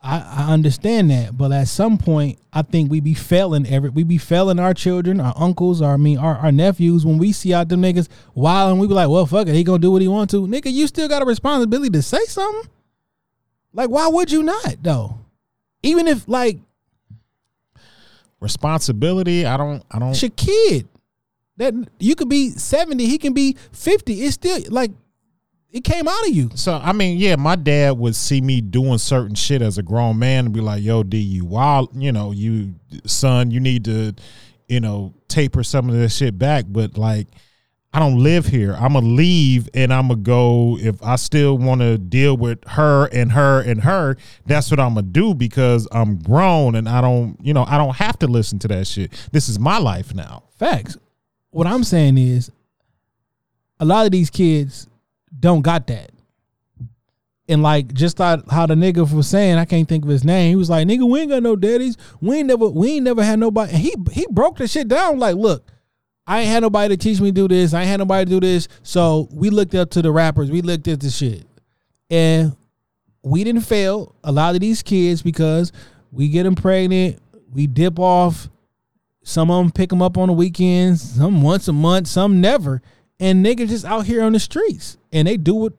D: I, I understand that, but at some point, I think we be failing every we be failing our children, our uncles, our I mean our, our nephews when we see out them niggas wild and we be like, well, fuck it, he gonna do what he want to. Nigga, you still got a responsibility to say something. Like, why would you not though? Even if like
E: Responsibility, I don't, I don't.
D: it's your kid, that you could be seventy, he can be fifty. It's still like it came out of you.
E: So I mean, yeah, my dad would see me doing certain shit as a grown man and be like, "Yo, D, you wild, you know, you son, you need to, you know, taper some of this shit back." But like, I don't live here. I'm gonna leave and I'm gonna go. If I still want to deal with her and her and her, that's what I'm gonna do because I'm grown and I don't, you know, I don't have to listen to that shit. This is my life now.
D: Facts. What I'm saying is, a lot of these kids don't got that. And like just thought how the nigga was saying, I can't think of his name. He was like, "Nigga, we ain't got no daddies. We ain't never, we ain't never had nobody." And he he broke the shit down. Like, look, I ain't had nobody to teach me to do this. I ain't had nobody to do this. So we looked up to the rappers. We looked at the shit, and we didn't fail a lot of these kids because we get them pregnant. We dip off. Some of them pick them up on the weekends, some once a month, some never. And niggas just out here on the streets, and they do what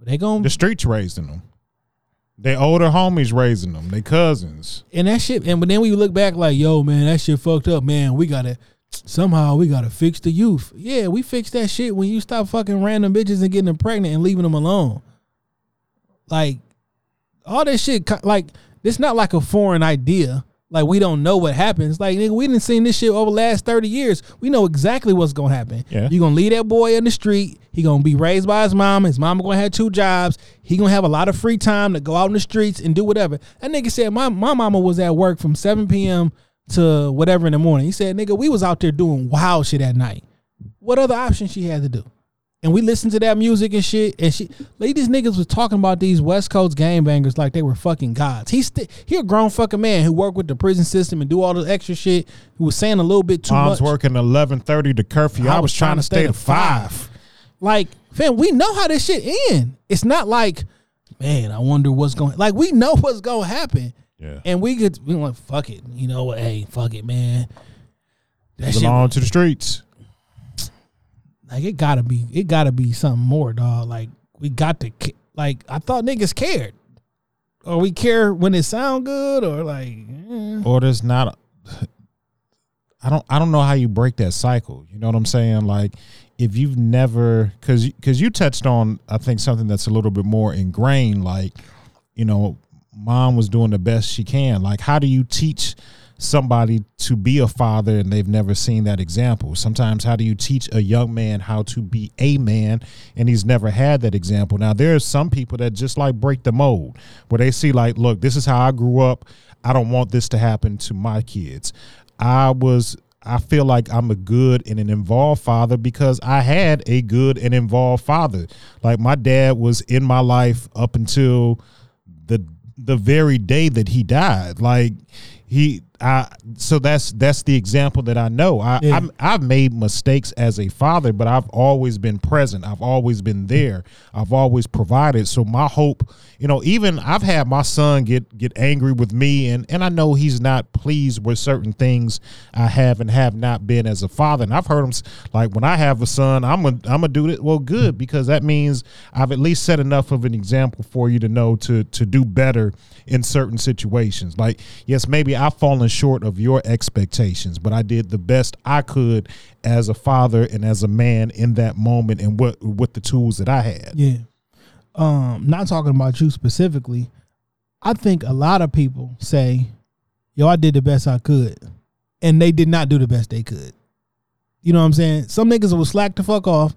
D: they going
E: The streets raising them. They older homies raising them. They cousins.
D: and that shit. And but then we look back, like, yo, man, that shit fucked up, man. We gotta somehow we gotta fix the youth. Yeah, we fix that shit when you stop fucking random bitches and getting them pregnant and leaving them alone. Like all that shit, like it's not like a foreign idea. Like we don't know what happens. Like nigga, we didn't seen this shit over the last thirty years. We know exactly what's gonna happen.
E: Yeah.
D: You gonna leave that boy in the street. He gonna be raised by his mom. His mama gonna have two jobs. He gonna have a lot of free time to go out in the streets and do whatever. That nigga said my my mama was at work from seven p.m. to whatever in the morning. He said, nigga, we was out there doing wild shit at night. What other option she had to do? And we listened to that music and shit. And she, like these niggas was talking about these West Coast game bangers like they were fucking gods. He's st- he a grown fucking man who worked with the prison system and do all the extra shit. Who was saying a little bit too
E: Mom's
D: much.
E: I was working eleven thirty to curfew. I, was trying to stay to five.
D: Like, fam, we know how this shit end. It's not like, man, I wonder what's going. Like, we know what's gonna happen.
E: Yeah.
D: And we could we like fuck it. You know what? Hey, fuck it, man. That shit,
E: Belong to the streets.
D: Like it gotta be it gotta be something more, dog. Like we got to like I thought niggas cared, or we care when it sound good, or like eh.
E: or there's not I don't I don't know how you break that cycle. You know what I'm saying? Like if you've never cuz cuz you touched on I think something that's a little bit more ingrained like you know mom was doing the best she can. Like how do you teach somebody to be a father and they've never seen that example? Sometimes how do you teach a young man how to be a man and he's never had that example? Now there's some people that just like break the mold where they see like look, this is how I grew up. I don't want this to happen to my kids. I was I feel like I'm a good and an involved father because I had a good and involved father. Like my dad was in my life up until the the very day that he died. Like he I so that's that's the example that I know. I
D: Yeah.
E: I'm, I've made mistakes as a father, but I've always been present. I've always been there. I've always provided. So my hope, you know, even I've had my son get get angry with me, and and I know he's not pleased with certain things I have and have not been as a father. And I've heard him like, when I have a son, I'm gonna I'm gonna do it. Well, good because that means I've at least set enough of an example for you to know to to do better in certain situations. Like, yes, maybe I've fallen short of your expectations, but I did the best I could as a father and as a man in that moment and what with the tools that I had.
D: Yeah. Um, not talking about you specifically. I think a lot of people say, "Yo, I did the best I could," and they did not do the best they could. You know what I'm saying? Some niggas will slack the fuck off,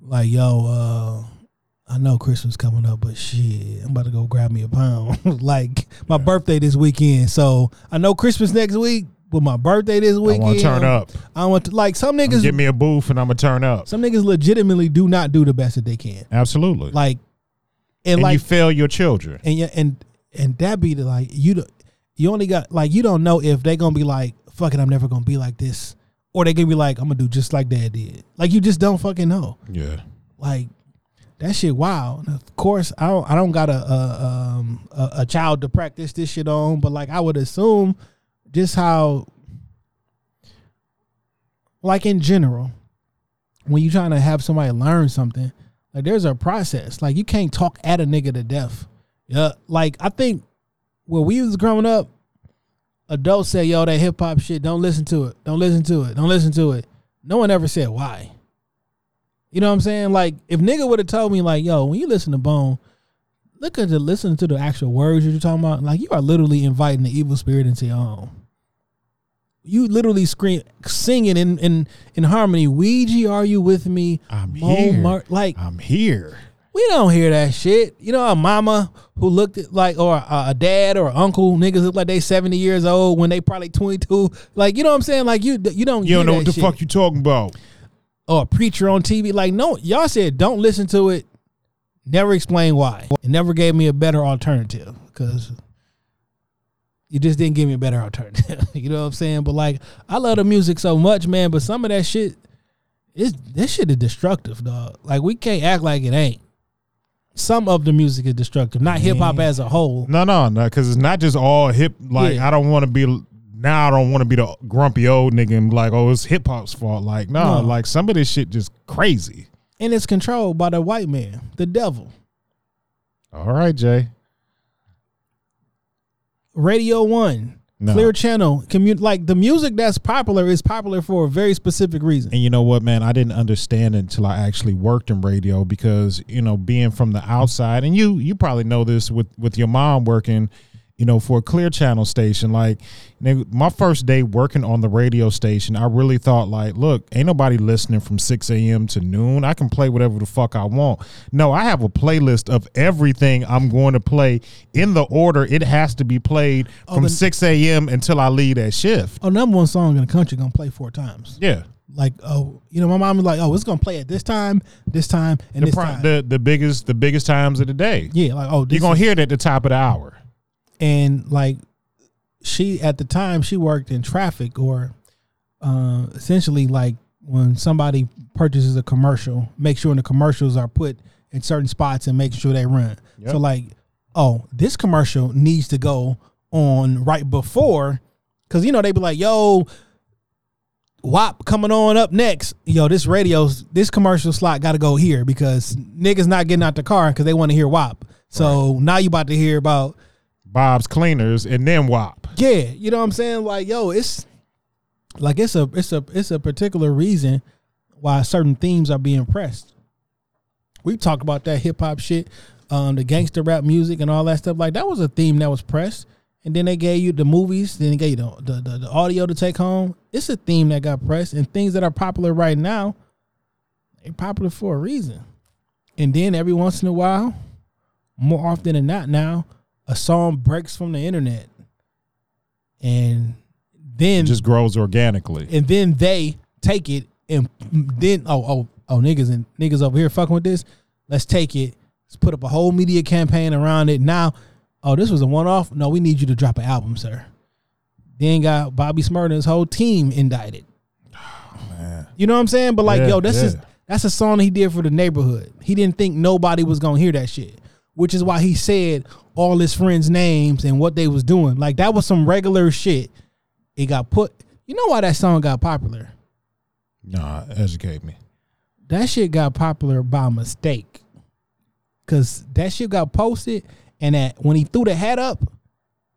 D: like, "Yo, uh, I know Christmas coming up, but shit, I'm about to go grab me a pound. like my birthday this weekend, so I know Christmas next week, but my birthday this weekend.
E: I want to turn up.
D: I want to like some niggas.
E: Give me a booth and I'm gonna turn up.
D: some niggas legitimately do not do the best that they can.
E: Absolutely.
D: Like, and,
E: and
D: like
E: you fail your children.
D: and yeah, and and that be the like you you only got like you don't know if they gonna be like fuck it I'm never gonna be like this or they gonna be like I'm gonna do just like dad did like you just don't fucking know
E: Yeah.
D: like that shit wild. And of course I don't I don't got a a, um, a a child to practice this shit on but like I would assume just how like in general when you trying to have somebody learn something like there's a process. Like you can't talk at a nigga to death. Yeah like I think when we was growing up adults say yo that hip hop shit don't listen to it. Don't listen to it. Don't listen to it. No one ever said why you know what I'm saying? Like if nigga would have told me like, yo, when you listen to Bone, look at the listen to the actual words you're talking about. Like you are literally inviting the evil spirit into your home. You literally scream singing in in in harmony. Ouija, are you with me?
E: I'm
D: Mo
E: here.
D: Mar- like
E: I'm here.
D: we don't hear that shit. You know, a mama who looked at like, or a, a dad or uncle, niggas look like they seventy years old when they probably twenty two. Like, you know what I'm saying? Like you, you don't,
E: You don't know what the
D: shit
E: fuck you talking about.
D: Or a preacher on TV. Like, no, y'all said don't listen to it. Never explain why. It never gave me a better alternative because you just didn't give me a better alternative. you know what I'm saying? But like, I love the music so much, man. But some of that shit, is this shit is destructive, dog. Like, we can't act like it ain't. Some of the music is destructive, not hip hop as a whole.
E: No, no, no, because it's not just all hip. Like
D: Yeah.
E: I don't want to be now. I don't want to be the grumpy old nigga and be like, oh, it's hip hop's fault. Like no,
D: No.
E: like some of this shit just crazy.
D: And it's controlled by the white man, the devil.
E: All right, Jay.
D: Radio One,
E: No.
D: Clear Channel, commun- like the music that's popular is popular for a very specific reason.
E: And you know what, man? I didn't understand it until I actually worked in radio because you know, being from the outside, and you you probably know this with with your mom working you know, for a clear channel station. Like, my first day working on the radio station, I really thought, like, look, ain't nobody listening from 6 a.m. to noon. I can play whatever the fuck I want. No, I have a playlist of everything I'm going to play in the order it has to be played oh, from
D: the-
E: 6 a.m. until I leave that shift.
D: Oh, number one song in the country gonna play four times.
E: Yeah.
D: Like, oh, you know, my mom was like, oh, it's gonna play at this time, this time, and
E: The,
D: this time.
E: the the biggest the biggest times of the day.
D: yeah, like, oh, this
E: You're gonna
D: is-
E: hear it at the top of the hour.
D: And like she at the time she worked in traffic or uh essentially like when somebody purchases a commercial make sure the commercials are put in certain spots and make sure they run
E: Yep.
D: so like oh this commercial needs to go on right before because you know they be like yo WAP coming on up next. Yo, this radio's this commercial slot got to go here because niggas not getting out the car because they want to hear WAP. So now you about to hear about
E: Bob's Cleaners and then WAP.
D: yeah, you know what I'm saying? Like, yo, it's like it's a it's a it's a particular reason why certain themes are being pressed. We talked about that hip hop shit, um, the gangster rap music and all that stuff. Like that was a theme that was pressed. And then they gave you the movies, then they gave you the, the, the, the audio to take home. It's a theme that got pressed, and things that are popular right now, they're popular for a reason. And then every once in a while, more often than not now, a song breaks from the internet. And then
E: It just grows organically.
D: and then they take it and then oh oh oh niggas and niggas over here fucking with this. Let's take it. Let's put up a whole media campaign around it. Now, oh, this was a one off. No, we need you to drop an album, sir. Then got Bobby Shmurda and his whole team indicted. You know what I'm saying? But like,
E: Yeah,
D: yo, that's
E: yeah.
D: just that's a song he did for the neighborhood. He didn't think nobody was gonna hear that shit. Which is why he said all his friends' names and what they was doing. Like that was some regular shit. It got put. You know why that song got popular?
E: Nah, educate me.
D: That shit got popular by mistake. Cause that shit got posted, and that when he threw the hat up,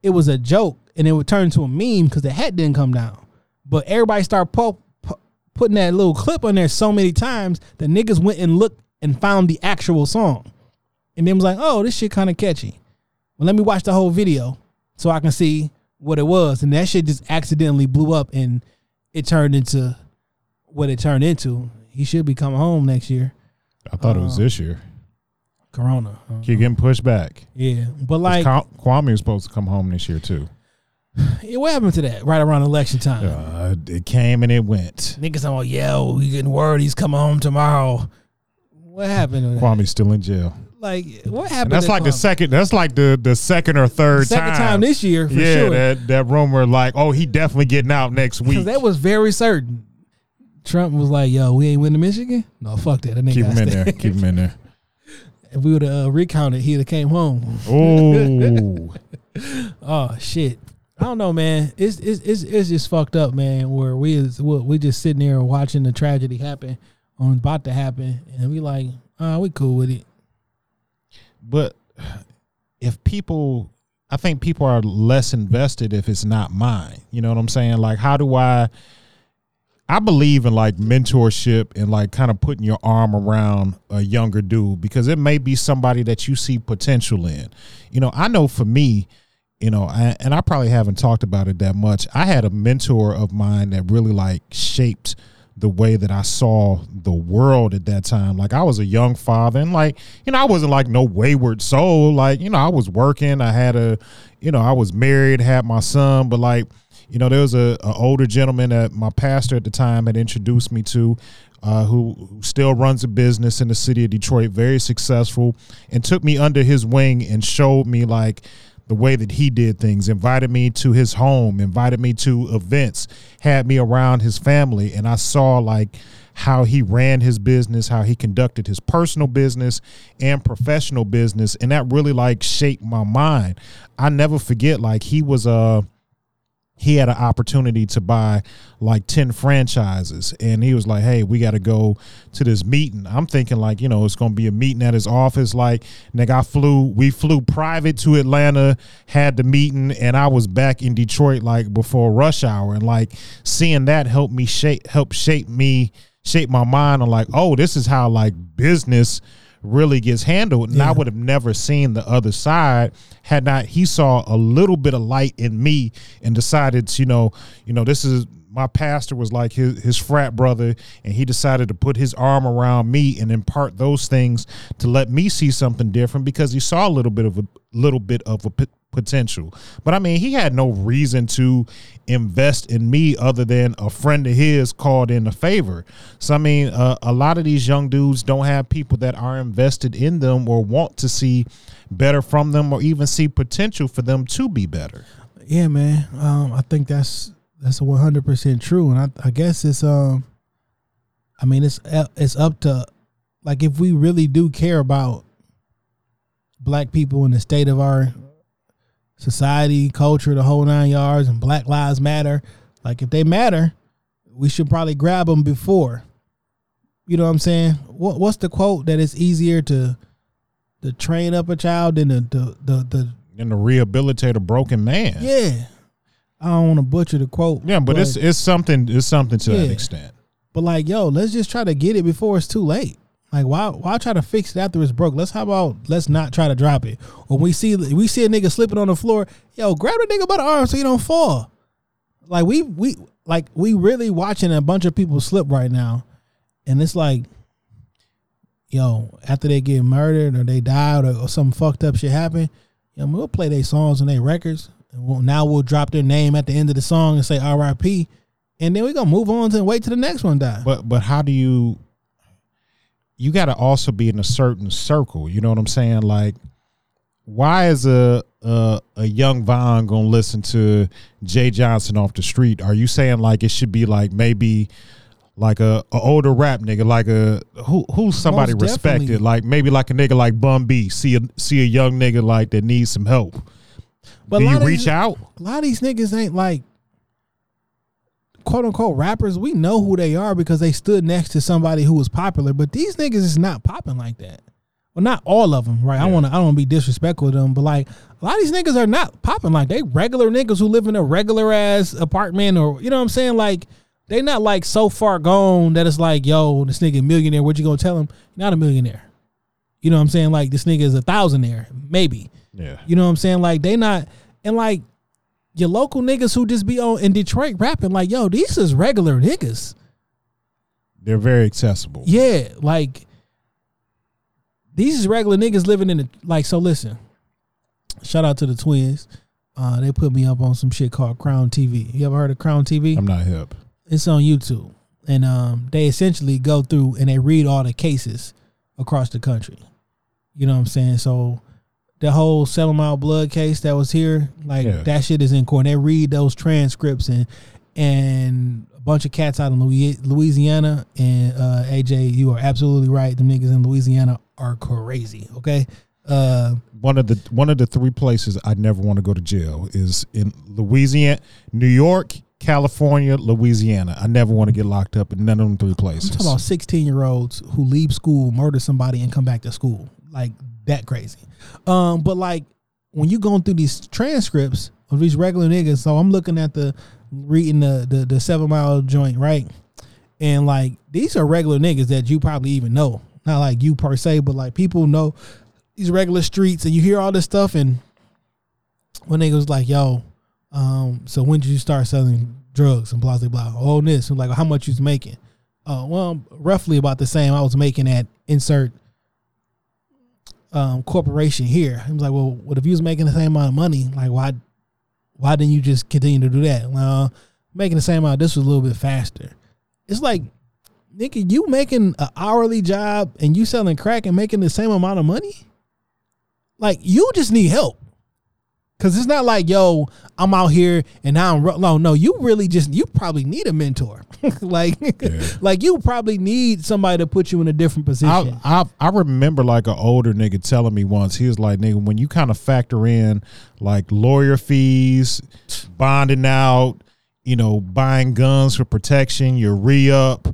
D: it was a joke, and it would turn into a meme because the hat didn't come down. But everybody started po- pu- putting that little clip on there so many times that niggas went and looked and found the actual song, and then was like, "Oh, this shit kind of catchy." Well, let me watch the whole video so I can see what it was, and that shit just accidentally blew up, and it turned into what it turned into. He should be coming home next year.
E: I thought it was
D: Uh,
E: this year.
D: Corona. Uh,
E: Keep getting pushed back.
D: yeah, but like,
E: Kwame was supposed to come home this year too.
D: yeah, what happened to that? Right around election time,
E: Uh, it came and it went.
D: niggas about, yeah, we getting word he's coming home tomorrow. What happened? To?
E: Kwame's still in jail.
D: Like, what happened?
E: And that's like the second. That's like the the second or third
D: second
E: time.
D: time this year for
E: yeah,
D: sure.
E: that that rumor like, oh, he definitely getting out next week.
D: that was very certain. Trump was like, "Yo, we ain't winning Michigan. No, fuck that. that
E: Keep him in there. Keep him in there.
D: if we would have uh, recounted, he'd have came home.
E: Oh,
D: Oh shit. I don't know, man. It's it's it's, it's just fucked up, man. Where we is we just sitting there watching the tragedy happen, on about to happen, and we like, oh, we cool with it.
E: But if people, I think people are less invested if it's not mine. You know what I'm saying? Like, how do I? I believe in like mentorship and like kind of putting your arm around a younger dude because it may be somebody that you see potential in. You know, I know for me, you know, I, and I probably haven't talked about it that much. I had a mentor of mine that really like shaped the way that I saw the world at that time. Like I was a young father and like, you know, I wasn't like no wayward soul. Like, you know, I was working, I had a, you know, I was married, had my son, but like, you know, there was a, a older gentleman that my pastor at the time had introduced me to, uh, who, who still runs a business in the city of Detroit, very successful, and took me under his wing and showed me like the way that he did things, invited me to his home, invited me to events, had me around his family, and I saw like how he ran his business, how he conducted his personal business and professional business, and that really like shaped my mind. I never forget like he was uh he had an opportunity to buy like 10 franchises. And he was like hey we got to go to this meeting. I'm thinking like you know it's gonna be a meeting at his office. Like nigga i flew we flew private to atlanta had the meeting and i was back in detroit like before rush hour. And like seeing that helped me shape help shape me shape my mind on like oh this is how like business really gets handled. And I would have never seen the other side had not he saw a little bit of light in me and decided, to you know, you know, this is my pastor was like his his frat brother, and he decided to put his arm around me and impart those things to let me see something different because he saw a little bit of a little bit of a potential. But I mean, he had no reason to invest in me other than a friend of his called in a favor. So I mean, uh, a lot of these young dudes don't have people that are invested in them or want to see better from them or even see potential for them to be better.
D: Yeah, man. Um, I think that's that's one hundred percent true, and I, I guess it's um, I mean it's it's up to like if we really do care about black people in the state of our society, culture, the whole nine yards, and Black Lives Matter. Like if they matter, we should probably grab them before. You know what I'm saying? What what's the quote that it's easier to to train up a child than the the the, the
E: And to rehabilitate a broken man.
D: yeah. I don't want to butcher the quote.
E: Yeah, but, it's it's something it's something to that extent.
D: but like, yo, let's just try to get it before it's too late. Like, why why try to fix it after it's broke? Let's how about let's not try to drop it. Or we see we see a nigga slipping on the floor, yo, grab the nigga by the arm so you don't fall. Like we we like we really watching a bunch of people slip right now, and it's like, yo, after they get murdered or they died or, or some fucked up shit happen, yo, we'll play their songs and their records, and we'll, now we'll drop their name at the end of the song and say R.I.P. And then we gonna move on to wait till the next one die.
E: But but how do you you got to also be in a certain circle, you know what I'm saying? Like why is a a, a young Von going to listen to Jay Johnson off the street? Are you saying like it should be like maybe like a, a older rap nigga, like a who who's somebody
D: Most definitely.
E: respected, like maybe like a nigga like Bun B, see a see a young nigga like that needs some help.
D: But
E: do you reach
D: these-
E: out?
D: a lot of these niggas ain't like quote unquote rappers. We know who they are because they stood next to somebody who was popular. But these niggas is not popping like that. Well, not all of them, right? I want to. I don't want to be disrespectful to them, but like a lot of these niggas are not popping like they regular niggas who live in a regular ass apartment, or you know what I'm saying? Like they not like so far gone that it's like, yo, this nigga millionaire. What you gonna tell him? Not a millionaire. You know what I'm saying? Like this nigga is a thousandaire, maybe.
E: Yeah.
D: You know what I'm saying? Like they not and like your local niggas who just be on in Detroit rapping like, yo, these is regular niggas.
E: They're very accessible.
D: Yeah, like these is regular niggas living in the like. So listen, shout out to the twins. Uh, they put me up on some shit called Crown TV. You ever heard of Crown TV?
E: I'm not hip.
D: it's on YouTube, and um, they essentially go through and they read all the cases across the country. You know what I'm saying? So the whole seven mile blood case that was here, like
E: Yeah.
D: that shit is in court. And they read those transcripts and and a bunch of cats out in Louisiana and uh, AJ, you are absolutely right. The niggas in Louisiana are crazy. Okay. Uh,
E: one of the one of the three places I never want to go to jail is in Louisiana, New York, California, Louisiana. I never want to get locked up in none of them three places.
D: I'm talking about 16 year olds who leave school, murder somebody, and come back to school. Like that crazy. Um, but like when you going through these transcripts of these regular niggas, so I'm looking at the reading the the, the seven mile joint, right? And like these are regular niggas that you probably even know. Not like you per se, but like people know these regular streets and you hear all this stuff and when niggas was like, yo, um, so when did you start selling drugs and blah blah blah? Oh this and like how much you was making? Uh, well, roughly about the same I was making at insert um, corporation here. He was like, well, what if you was making the same amount of money? Like, why, why didn't you just continue to do that? Well, making the same amount. This was a little bit faster. It's like, nigga, you making an hourly job and you selling crack and making the same amount of money. Like, you just need help. Cause it's not like, yo, I'm out here and now I'm no, no. You really just you probably need a mentor, like, like you probably need somebody to put you in a different position.
E: I, I I remember like an older nigga telling me once he was like nigga when you kind of factor in like lawyer fees, bonding out, you know, buying guns for protection, your re up.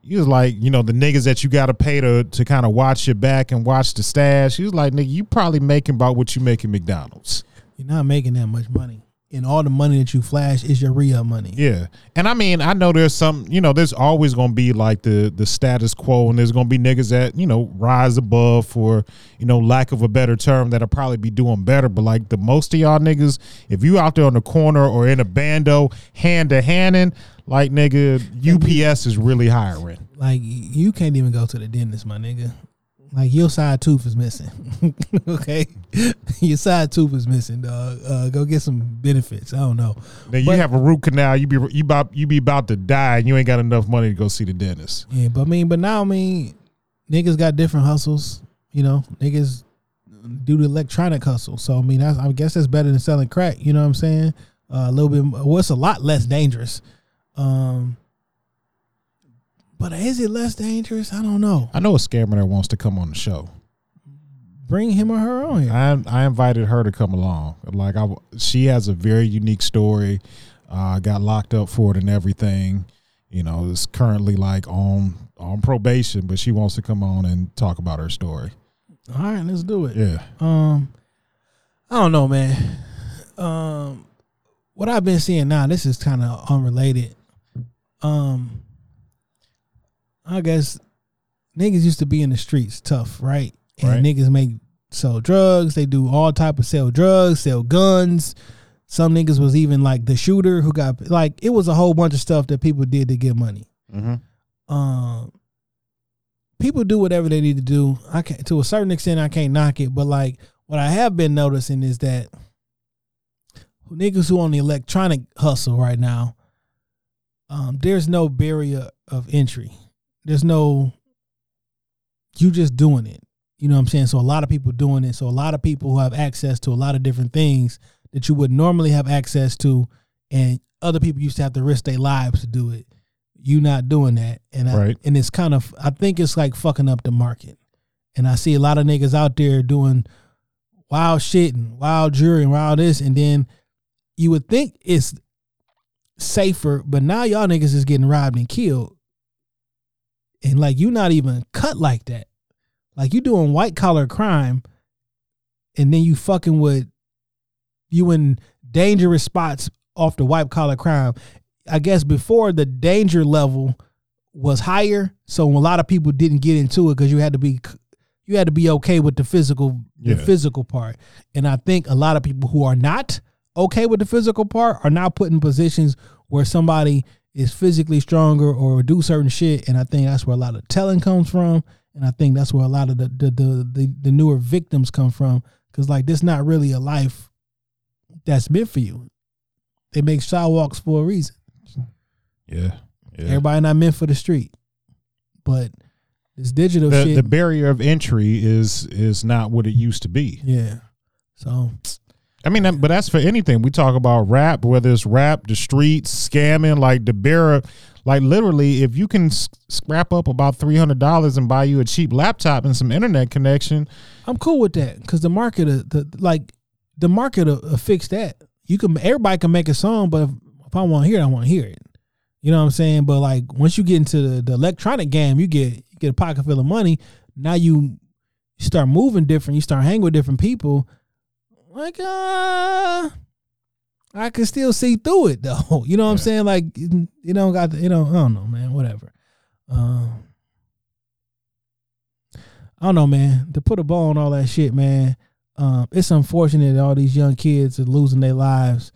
E: He was like, you know, the niggas that you got to pay to to kind of watch your back and watch the stash. He was like, nigga, you probably making about what you make in McDonald's.
D: You're not making that much money. and all the money that you flash is your re up money.
E: Yeah, and I mean, I know there's some, you know, there's always going to be like the the status quo, and there's going to be niggas that you know rise above for you know lack of a better term that'll probably be doing better. But like the most of y'all niggas, if you out there on the corner or in a bando, hand to handing, like nigga, UPS is really hiring.
D: Like you can't even go to the dentist, my nigga. Like your side tooth is missing. okay, your side tooth is missing, dog. Uh, go get some benefits. I don't know.
E: Then you
D: But-
E: have a root canal, you be you about you be about to die, and you ain't got enough money to go see the dentist.
D: Yeah, but I mean, but now I mean, niggas got different hustles. You know, niggas do the electronic hustle. So I mean, that's, I guess that's better than selling crack. You know what I'm saying? Uh, a little bit. Well, it's a lot less dangerous. Um, but is it less dangerous? I don't know.
E: I know a scammer that wants to come on the show.
D: Bring him or her on here.
E: I I invited her to come along. Like I, she has a very unique story. Uh, got locked up for it and everything. You know, is currently like on on probation, but she wants to come on and talk about her story.
D: All right, let's do it.
E: Yeah,
D: Um, I don't know, man. Um, what I've been seeing now, this is kind of unrelated. Um, I guess niggas used to be in the streets tough, right? And
E: Right.
D: niggas make sell drugs. They do all type of sell drugs, sell guns. Some niggas was even like the shooter who got like it was a whole bunch of stuff that people did to get money
E: mm-hmm.
D: um people do whatever they need to do. I can to a certain extent I can't knock it, but like what I have been noticing is that niggas who on the electronic hustle right now, um, there's no barrier of entry. There's no you just doing it. You know what I'm saying? So a lot of people doing it. So a lot of people who have access to a lot of different things that you would normally have access to and other people used to have to risk their lives to do it. You not doing that. And I,
E: Right.
D: and it's kind of I think it's like fucking up the market. And I see a lot of niggas out there doing wild shit and wild jury and wild this and then you would think it's safer, but now y'all niggas is getting robbed and killed. And like you're not even cut like that. Like you doing white collar crime and then you fucking with you in dangerous spots off the white collar crime. I guess before the danger level was higher, so a lot of people didn't get into it because you had to be you had to be okay with the physical the
E: Yeah.
D: physical part. And I think a lot of people who are not okay with the physical part are now put in positions where somebody is physically stronger or do certain shit. And I think that's where a lot of telling comes from. And I think that's where a lot of the the the, the, the newer victims come from. Cause like this not really a life that's meant for you. They make sidewalks for a reason.
E: yeah, yeah.
D: Everybody not meant for the street. But this digital
E: The,
D: shit.
E: the barrier of entry is is not what it used to be.
D: yeah. So
E: I mean, but that's for anything. We talk about rap, whether it's rap, the streets, scamming, like the bearer. Like literally, if you can scrap up about three hundred dollars and buy you a cheap laptop and some internet connection,
D: I'm cool with that because the market, uh, the like, the market will, will fix that. You can everybody can make a song, but if, if I want to hear it, I want to hear it. You know what I'm saying? But like once you get into the, the electronic game, you get you get a pocket full of money. Now you start moving different. You start hanging with different people. Like uh, I can still see through it though. You know what I'm saying? Like you don't got the, you know, I don't know, man. Whatever. Um, I don't know, man. To put a bow on all that shit, man. Um, it's unfortunate that all these young kids are losing their lives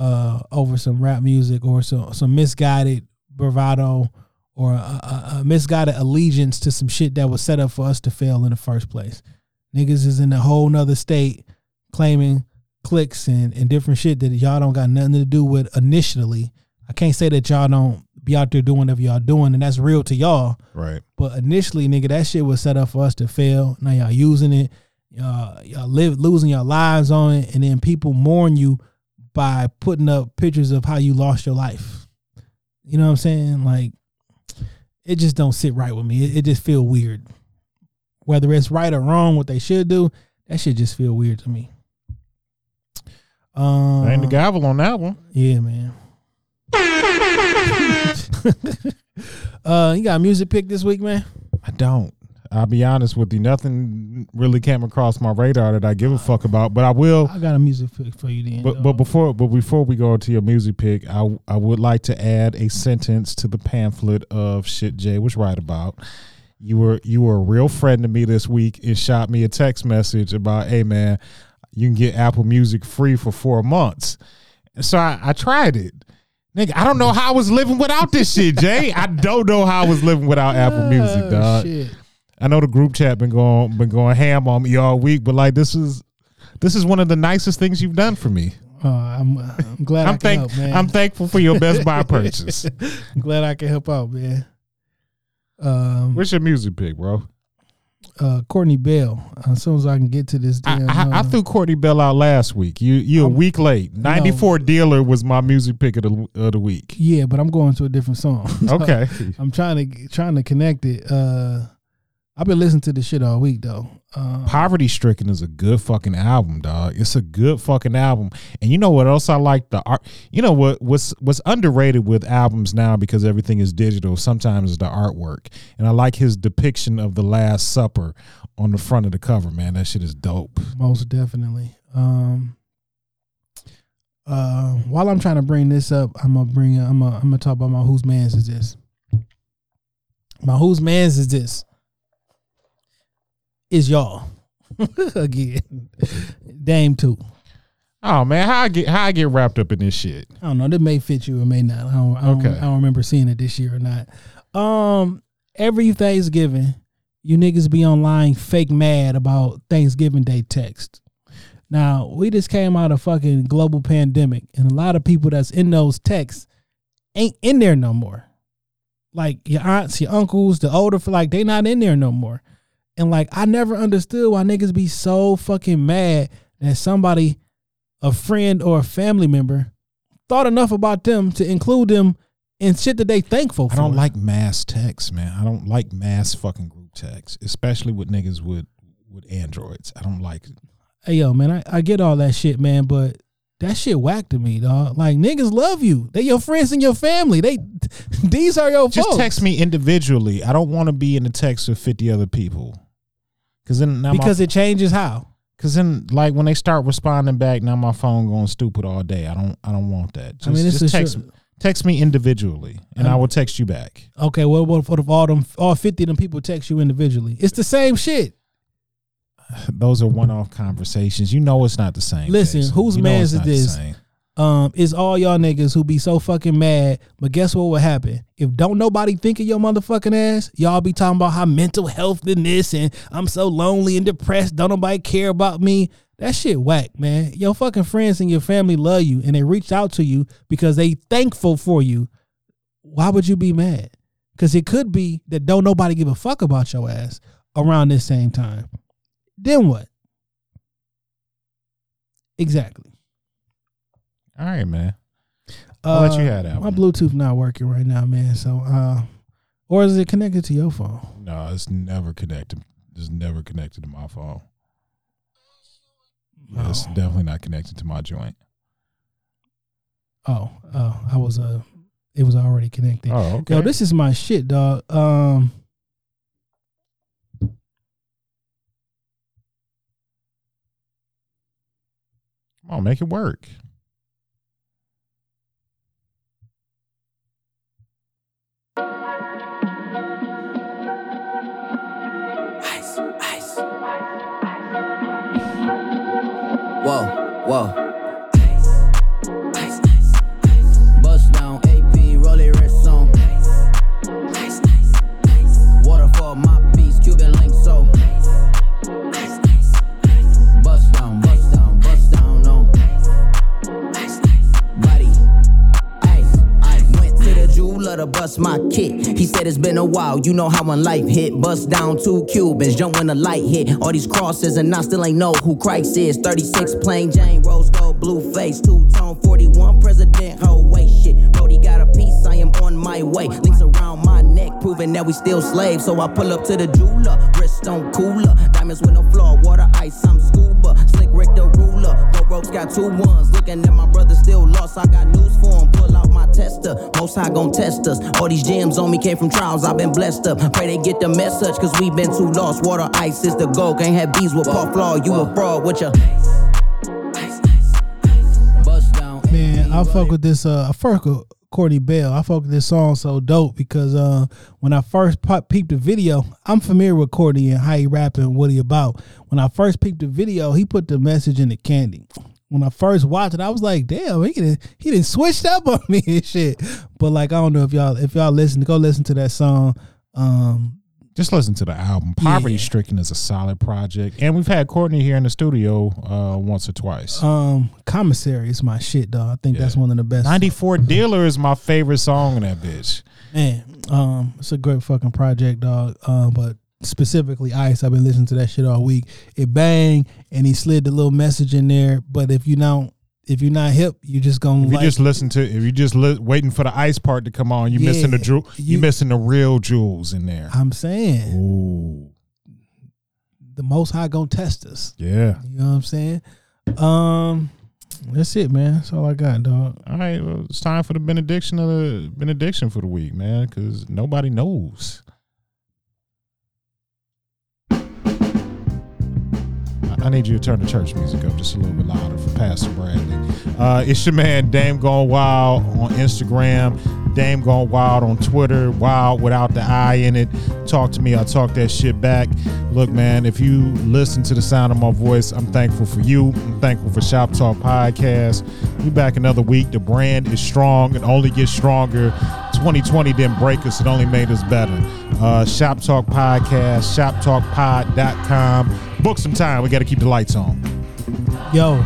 D: uh, over some rap music or some some misguided bravado or a, a, a misguided allegiance to some shit that was set up for us to fail in the first place. Niggas is in a whole nother state claiming clicks and, and different shit that y'all don't got nothing to do with initially. I can't say that y'all don't be out there doing whatever y'all doing, and that's real to y'all.
E: right?
D: But initially, nigga, that shit was set up for us to fail. Now y'all using it, y'all y'all live losing your lives on it, and then people mourn you by putting up pictures of how you lost your life. You know what I'm saying? Like, it just don't sit right with me. It, it just feel weird. Whether it's right or wrong, what they should do, that shit just feel weird to me. Um,
E: Ain't the gavel on that one.
D: yeah, man. uh, you got a music pick this week, man?
E: I don't. I'll be honest with you, nothing really came across my radar that I give a fuck about. But I will.
D: I got a music pick for you then.
E: But but before but before we go to your music pick, I I would like to add a sentence to the pamphlet of shit Jay was right about. You were you were a real friend to me this week and shot me a text message about, hey man, you can get Apple Music free for four months. So I, I tried it. Nigga, I don't know how I was living without this shit, Jay. I don't know how I was living without Apple Music,
D: Oh,
E: dog.
D: shit.
E: I know the group chat been going been going ham on me all week, but like this is this is one of the nicest things you've done for me.
D: Uh, I'm, I'm glad i
E: I'm
D: can
E: thank
D: help, man.
E: I'm thankful for your Best Buy purchase.
D: I'm glad I can help out, man. Um,
E: What's your music pick, bro?
D: Uh, Courtney Bell. As soon as I can get to this,
E: I,
D: damn,
E: I, I
D: uh,
E: threw Courtney Bell out last week. You you a
D: I'm-
E: week late. Ninety four dealer was my music pick of the of the week.
D: yeah, but I'm going to a different song.
E: Okay,
D: I'm trying to trying to connect it. Uh, I've been listening to this shit all week though. Um,
E: Poverty Stricken is a good fucking album, dog. It's a good fucking album. And you know what else I like? The art. You know what? What's what's underrated with albums now because everything is digital. Sometimes is the artwork, and I like his depiction of the Last Supper on the front of the cover. Man, that shit is dope.
D: most definitely. Um, uh, while I'm trying to bring this up, I'm gonna bring. I'm gonna, I'm gonna talk about my whose man's is this. My whose man's is this. Is y'all again? Dame two.
E: Oh man, how I get how I get wrapped up in this shit?
D: I don't know. That may fit you or may not. I don't, I don't,
E: Okay.
D: I don't remember seeing it this year or not. Um, every Thanksgiving, you niggas be online fake mad about Thanksgiving Day text. Now, we just came out of fucking global pandemic, and a lot of people that's in those texts ain't in there no more. Like your aunts, your uncles, the older, like they not in there no more. And like I never understood why niggas be so fucking mad that somebody, a friend or a family member, thought enough about them to include them in shit that they thankful for.
E: I don't like mass text, man. I don't like mass fucking group text, especially with niggas with with androids. I don't like it.
D: Hey yo, man, I, I get all that shit, man, but that shit whack to me, dog. Like niggas love you. They your friends and your family. They these are your
E: Just
D: folks.
E: text me individually. I don't want to be in the text with fifty other people. Cause then now
D: because
E: my,
D: it changes how.
E: cause then like when they start responding back, now my phone going stupid all day. I don't I don't want that. Just,
D: I mean,
E: just text
D: shit-
E: text me individually, and I um, will text you back.
D: Okay, well, what if all them all fifty of them people text you individually? It's the same shit.
E: Those are one off conversations. You know it's not the same.
D: Listen,
E: Jason.
D: whose
E: You
D: mans is this? Um, it's all y'all niggas who be so fucking mad. But guess what would happen? If don't nobody think of your motherfucking ass, y'all be talking about how mental health and this and I'm so lonely and depressed. Don't nobody care about me. That shit whack, man. Your fucking friends and your family love you and they reached out to you because they thankful for you. Why would you be mad? Because it could be that don't nobody give a fuck about your ass around this same time. Then what? Exactly.
E: All right, man. I'll let you have that
D: Uh, My
E: one.
D: Bluetooth not working right now, man. So, uh, or is it connected to your phone?
E: No, it's never connected. It's never connected to my phone. Yeah, It's
D: Oh.
E: definitely not connected to my joint.
D: Oh, oh, I was uh, it was already connected.
E: Oh, okay.
D: Yo, this is my shit, dog. Um,
E: Come on, make it work.
C: Whoa, whoa. To bust my kit. He said it's been a while, you know how when life hit. Bust down two Cubans, jump when the light hit. All these crosses, and I still ain't know who Christ is. 36 plain Jane, rose gold, blue face, two tone, 41 president, whole way shit. Brody got a piece, I am on my way. Links around my neck, proving that we still slaves. So I pull up to the jeweler, wrist on cooler. Diamonds with no flaw, water ice, I'm scuba. Slick Rick the ruler, no ropes
F: got two ones. Looking at my brother still lost. I got news for him. Pull out tester. Most high gon' test us. All these gems on me came from trials. I've been blessed up. Pray they get the message, cause we been too lost. Water ice is the goal. Can't have bees with Paul Flaw. You a fraud with your. Bust down.
D: Man, I fuck with this. Uh, I fuck with Courtney Bell. I fuck with this song so dope because uh, when I first pop, peeped the video, I'm familiar with Courtney and how he rapping and what he about. When I first peeped the video, he put the message in the candy. When I first watched it, I was like, "Damn, he done, he done switched up on me and shit." But like, I don't know if y'all if y'all listen, go listen to that song. Um,
E: Just listen to the album. Poverty
D: Yeah.
E: Stricken is a solid project, and we've had Courtney here in the studio uh, once or twice.
D: um, commissary is my shit, dog. I think that's one of the best.
E: Ninety Four Dealer is my favorite song in that bitch.
D: Man, um, it's a great fucking project, dog. Um, but specifically Ice, I've been listening to that shit all week. It bang, and he slid the little message in there. But if you don't, if you're not hip, you just gonna
E: If you
D: like.
E: just listen to, if you just li- waiting for the ice part to come on, you missing the jewel. You,
D: you-
E: missing the real jewels in there.
D: I'm saying
E: Ooh,
D: the Most High gonna test us.
E: yeah.
D: You know what I'm saying? Um, that's it, man. That's all I got, dog.
E: All right, well, it's time for the benediction of the benediction for the week, man, because nobody knows. I- need you to turn the church music up just a little bit louder for Pastor Bradley. Uh, it's your man Dame Gone Wild on Instagram, Dame Gone Wild on Twitter, Wild without the I in it. Talk to me, I'll talk that shit back. Look, man, if you listen to the sound of my voice, I'm thankful for you. I'm thankful for Shop Talk Podcast. We back another week. The brand is strong and only gets stronger. 2020 didn't break us, it only made us better. Uh, Shop Talk Podcast, shoptalkpod.com. Book some time. We got to keep the lights on.
D: Yo,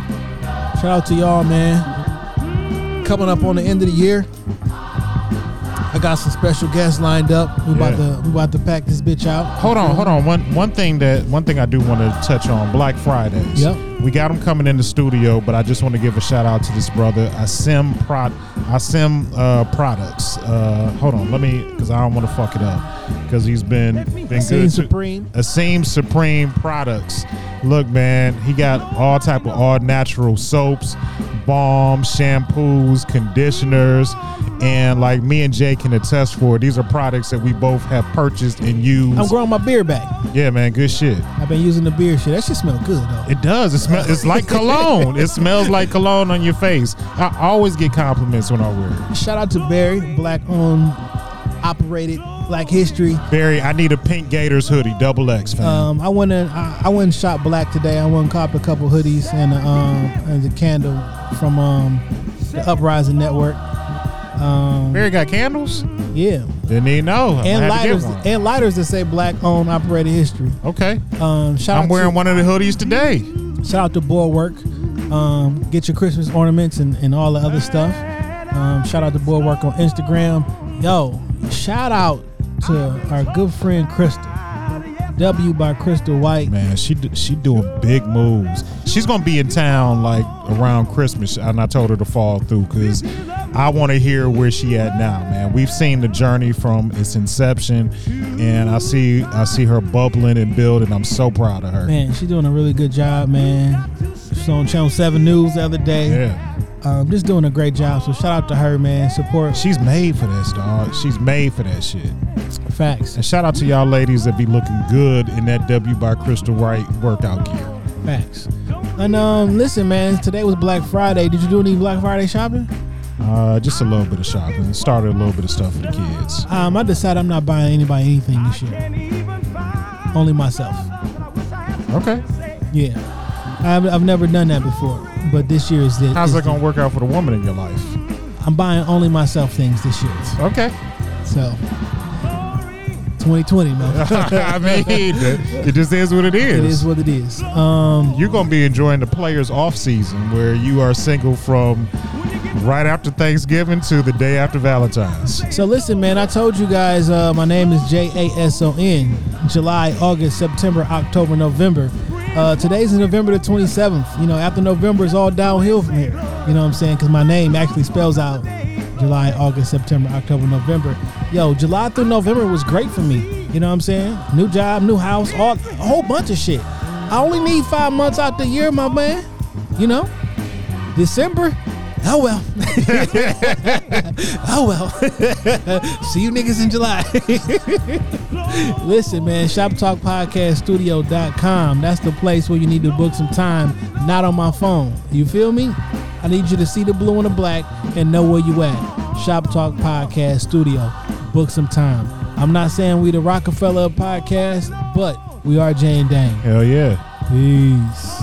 D: shout out to y'all, man. Coming up on the end of the year, I got some special guests lined up. We about
E: Yeah.
D: to we about to pack this bitch out.
E: Hold on, hold on. One one thing that one thing I do want to touch on Black Fridays.
D: Yep.
E: We got him coming in the studio, but I just want to give a shout out to this brother, Asim Prod, Asim uh, Products. Uh, hold on, let me, because I don't want to fuck it up, because he's been been
D: Scene
E: good. to-
D: Supreme.
E: Asim Supreme Products. Look, man, he got all type of all natural soaps, balms, shampoos, conditioners, and like me and Jay can attest for, these are products that we both have purchased and used.
D: I'm growing my beard back.
E: yeah, man, good shit.
D: I've been using the beard shit. That shit smell good though.
E: It does. It smells. It's like cologne. it smells like cologne on your face. I always get compliments when I wear it.
D: Shout out to Barry, black owned, operated, Black History.
E: Barry, I need a pink Gators hoodie, double X, fam.
D: Um, I went and I, I went and shop black today. I went and cop a couple hoodies and a, um and a candle from um the Uprising Network. Um,
E: Barry got candles.
D: yeah,
E: Didn't even know. I'm
D: and
E: gonna have to get
D: lighters and lighters that say black owned operated history.
E: Okay,
D: Um, shout
E: I'm
D: out
E: wearing
D: to,
E: one of the hoodies today.
D: Shout out to Bulwark. Um, get your Christmas ornaments and, and all the other stuff. Um, shout out to Bulwark on Instagram. Yo, shout out to our good friend Crystal. W by Crystal White.
E: Man, she she doing big moves. She's gonna be in town like around Christmas, and I told her to fall through because I want to hear where she at now, man. We've seen the journey from its inception, and I see I see her bubbling and building. I'm so proud of her.
D: Man, she's doing a really good job, man. She's on Channel 7 News the other day.
E: Yeah,
D: Um, just doing a great job. So shout out to her, man. Support
E: she's made for this, dog. She's made for that shit.
D: facts.
E: And shout out to y'all ladies that be looking good in that W by Crystal Wright workout gear.
D: Facts. And um, listen, man, today was Black Friday. Did you do any Black Friday shopping?
E: Uh, just a little bit of shopping. Started a little bit of stuff for the kids.
D: Um, I decided I'm not buying anybody anything this year. Only myself.
E: Okay.
D: Yeah. I've, I've never done that before, but this year is the.
E: How's
D: is
E: that gonna
D: the-
E: work out for the woman in your life?
D: I'm buying only myself things this year.
E: Okay.
D: So, 2020, man.
E: I mean, it just is what it is.
D: it is what it is. Um,
E: You're gonna be enjoying the players off season where you are single from right after Thanksgiving to the day after Valentine's.
D: So listen, man. I told you guys uh, my name is J A S O N. July, August, September, October, November. Uh, today's November the 27th. You know, after November is all downhill from here. You know what I'm saying? Because my name actually spells out July, August, September, October, November. Yo, July through November was great for me. You know what I'm saying? New job, new house, all a whole bunch of shit. I only need five months out the year, my man. You know. December. Oh well. oh well. See you niggas in July. Listen, man, shoptalkpodcaststudio.com. That's the place where you need to book some time, not on my phone. You feel me? I need you to see the blue and the black and know where you at. Shop Talk Podcast Studio. Book some time. I'm not saying we the Rockefeller podcast, but we are Jane Dane.
E: Hell yeah.
D: Peace.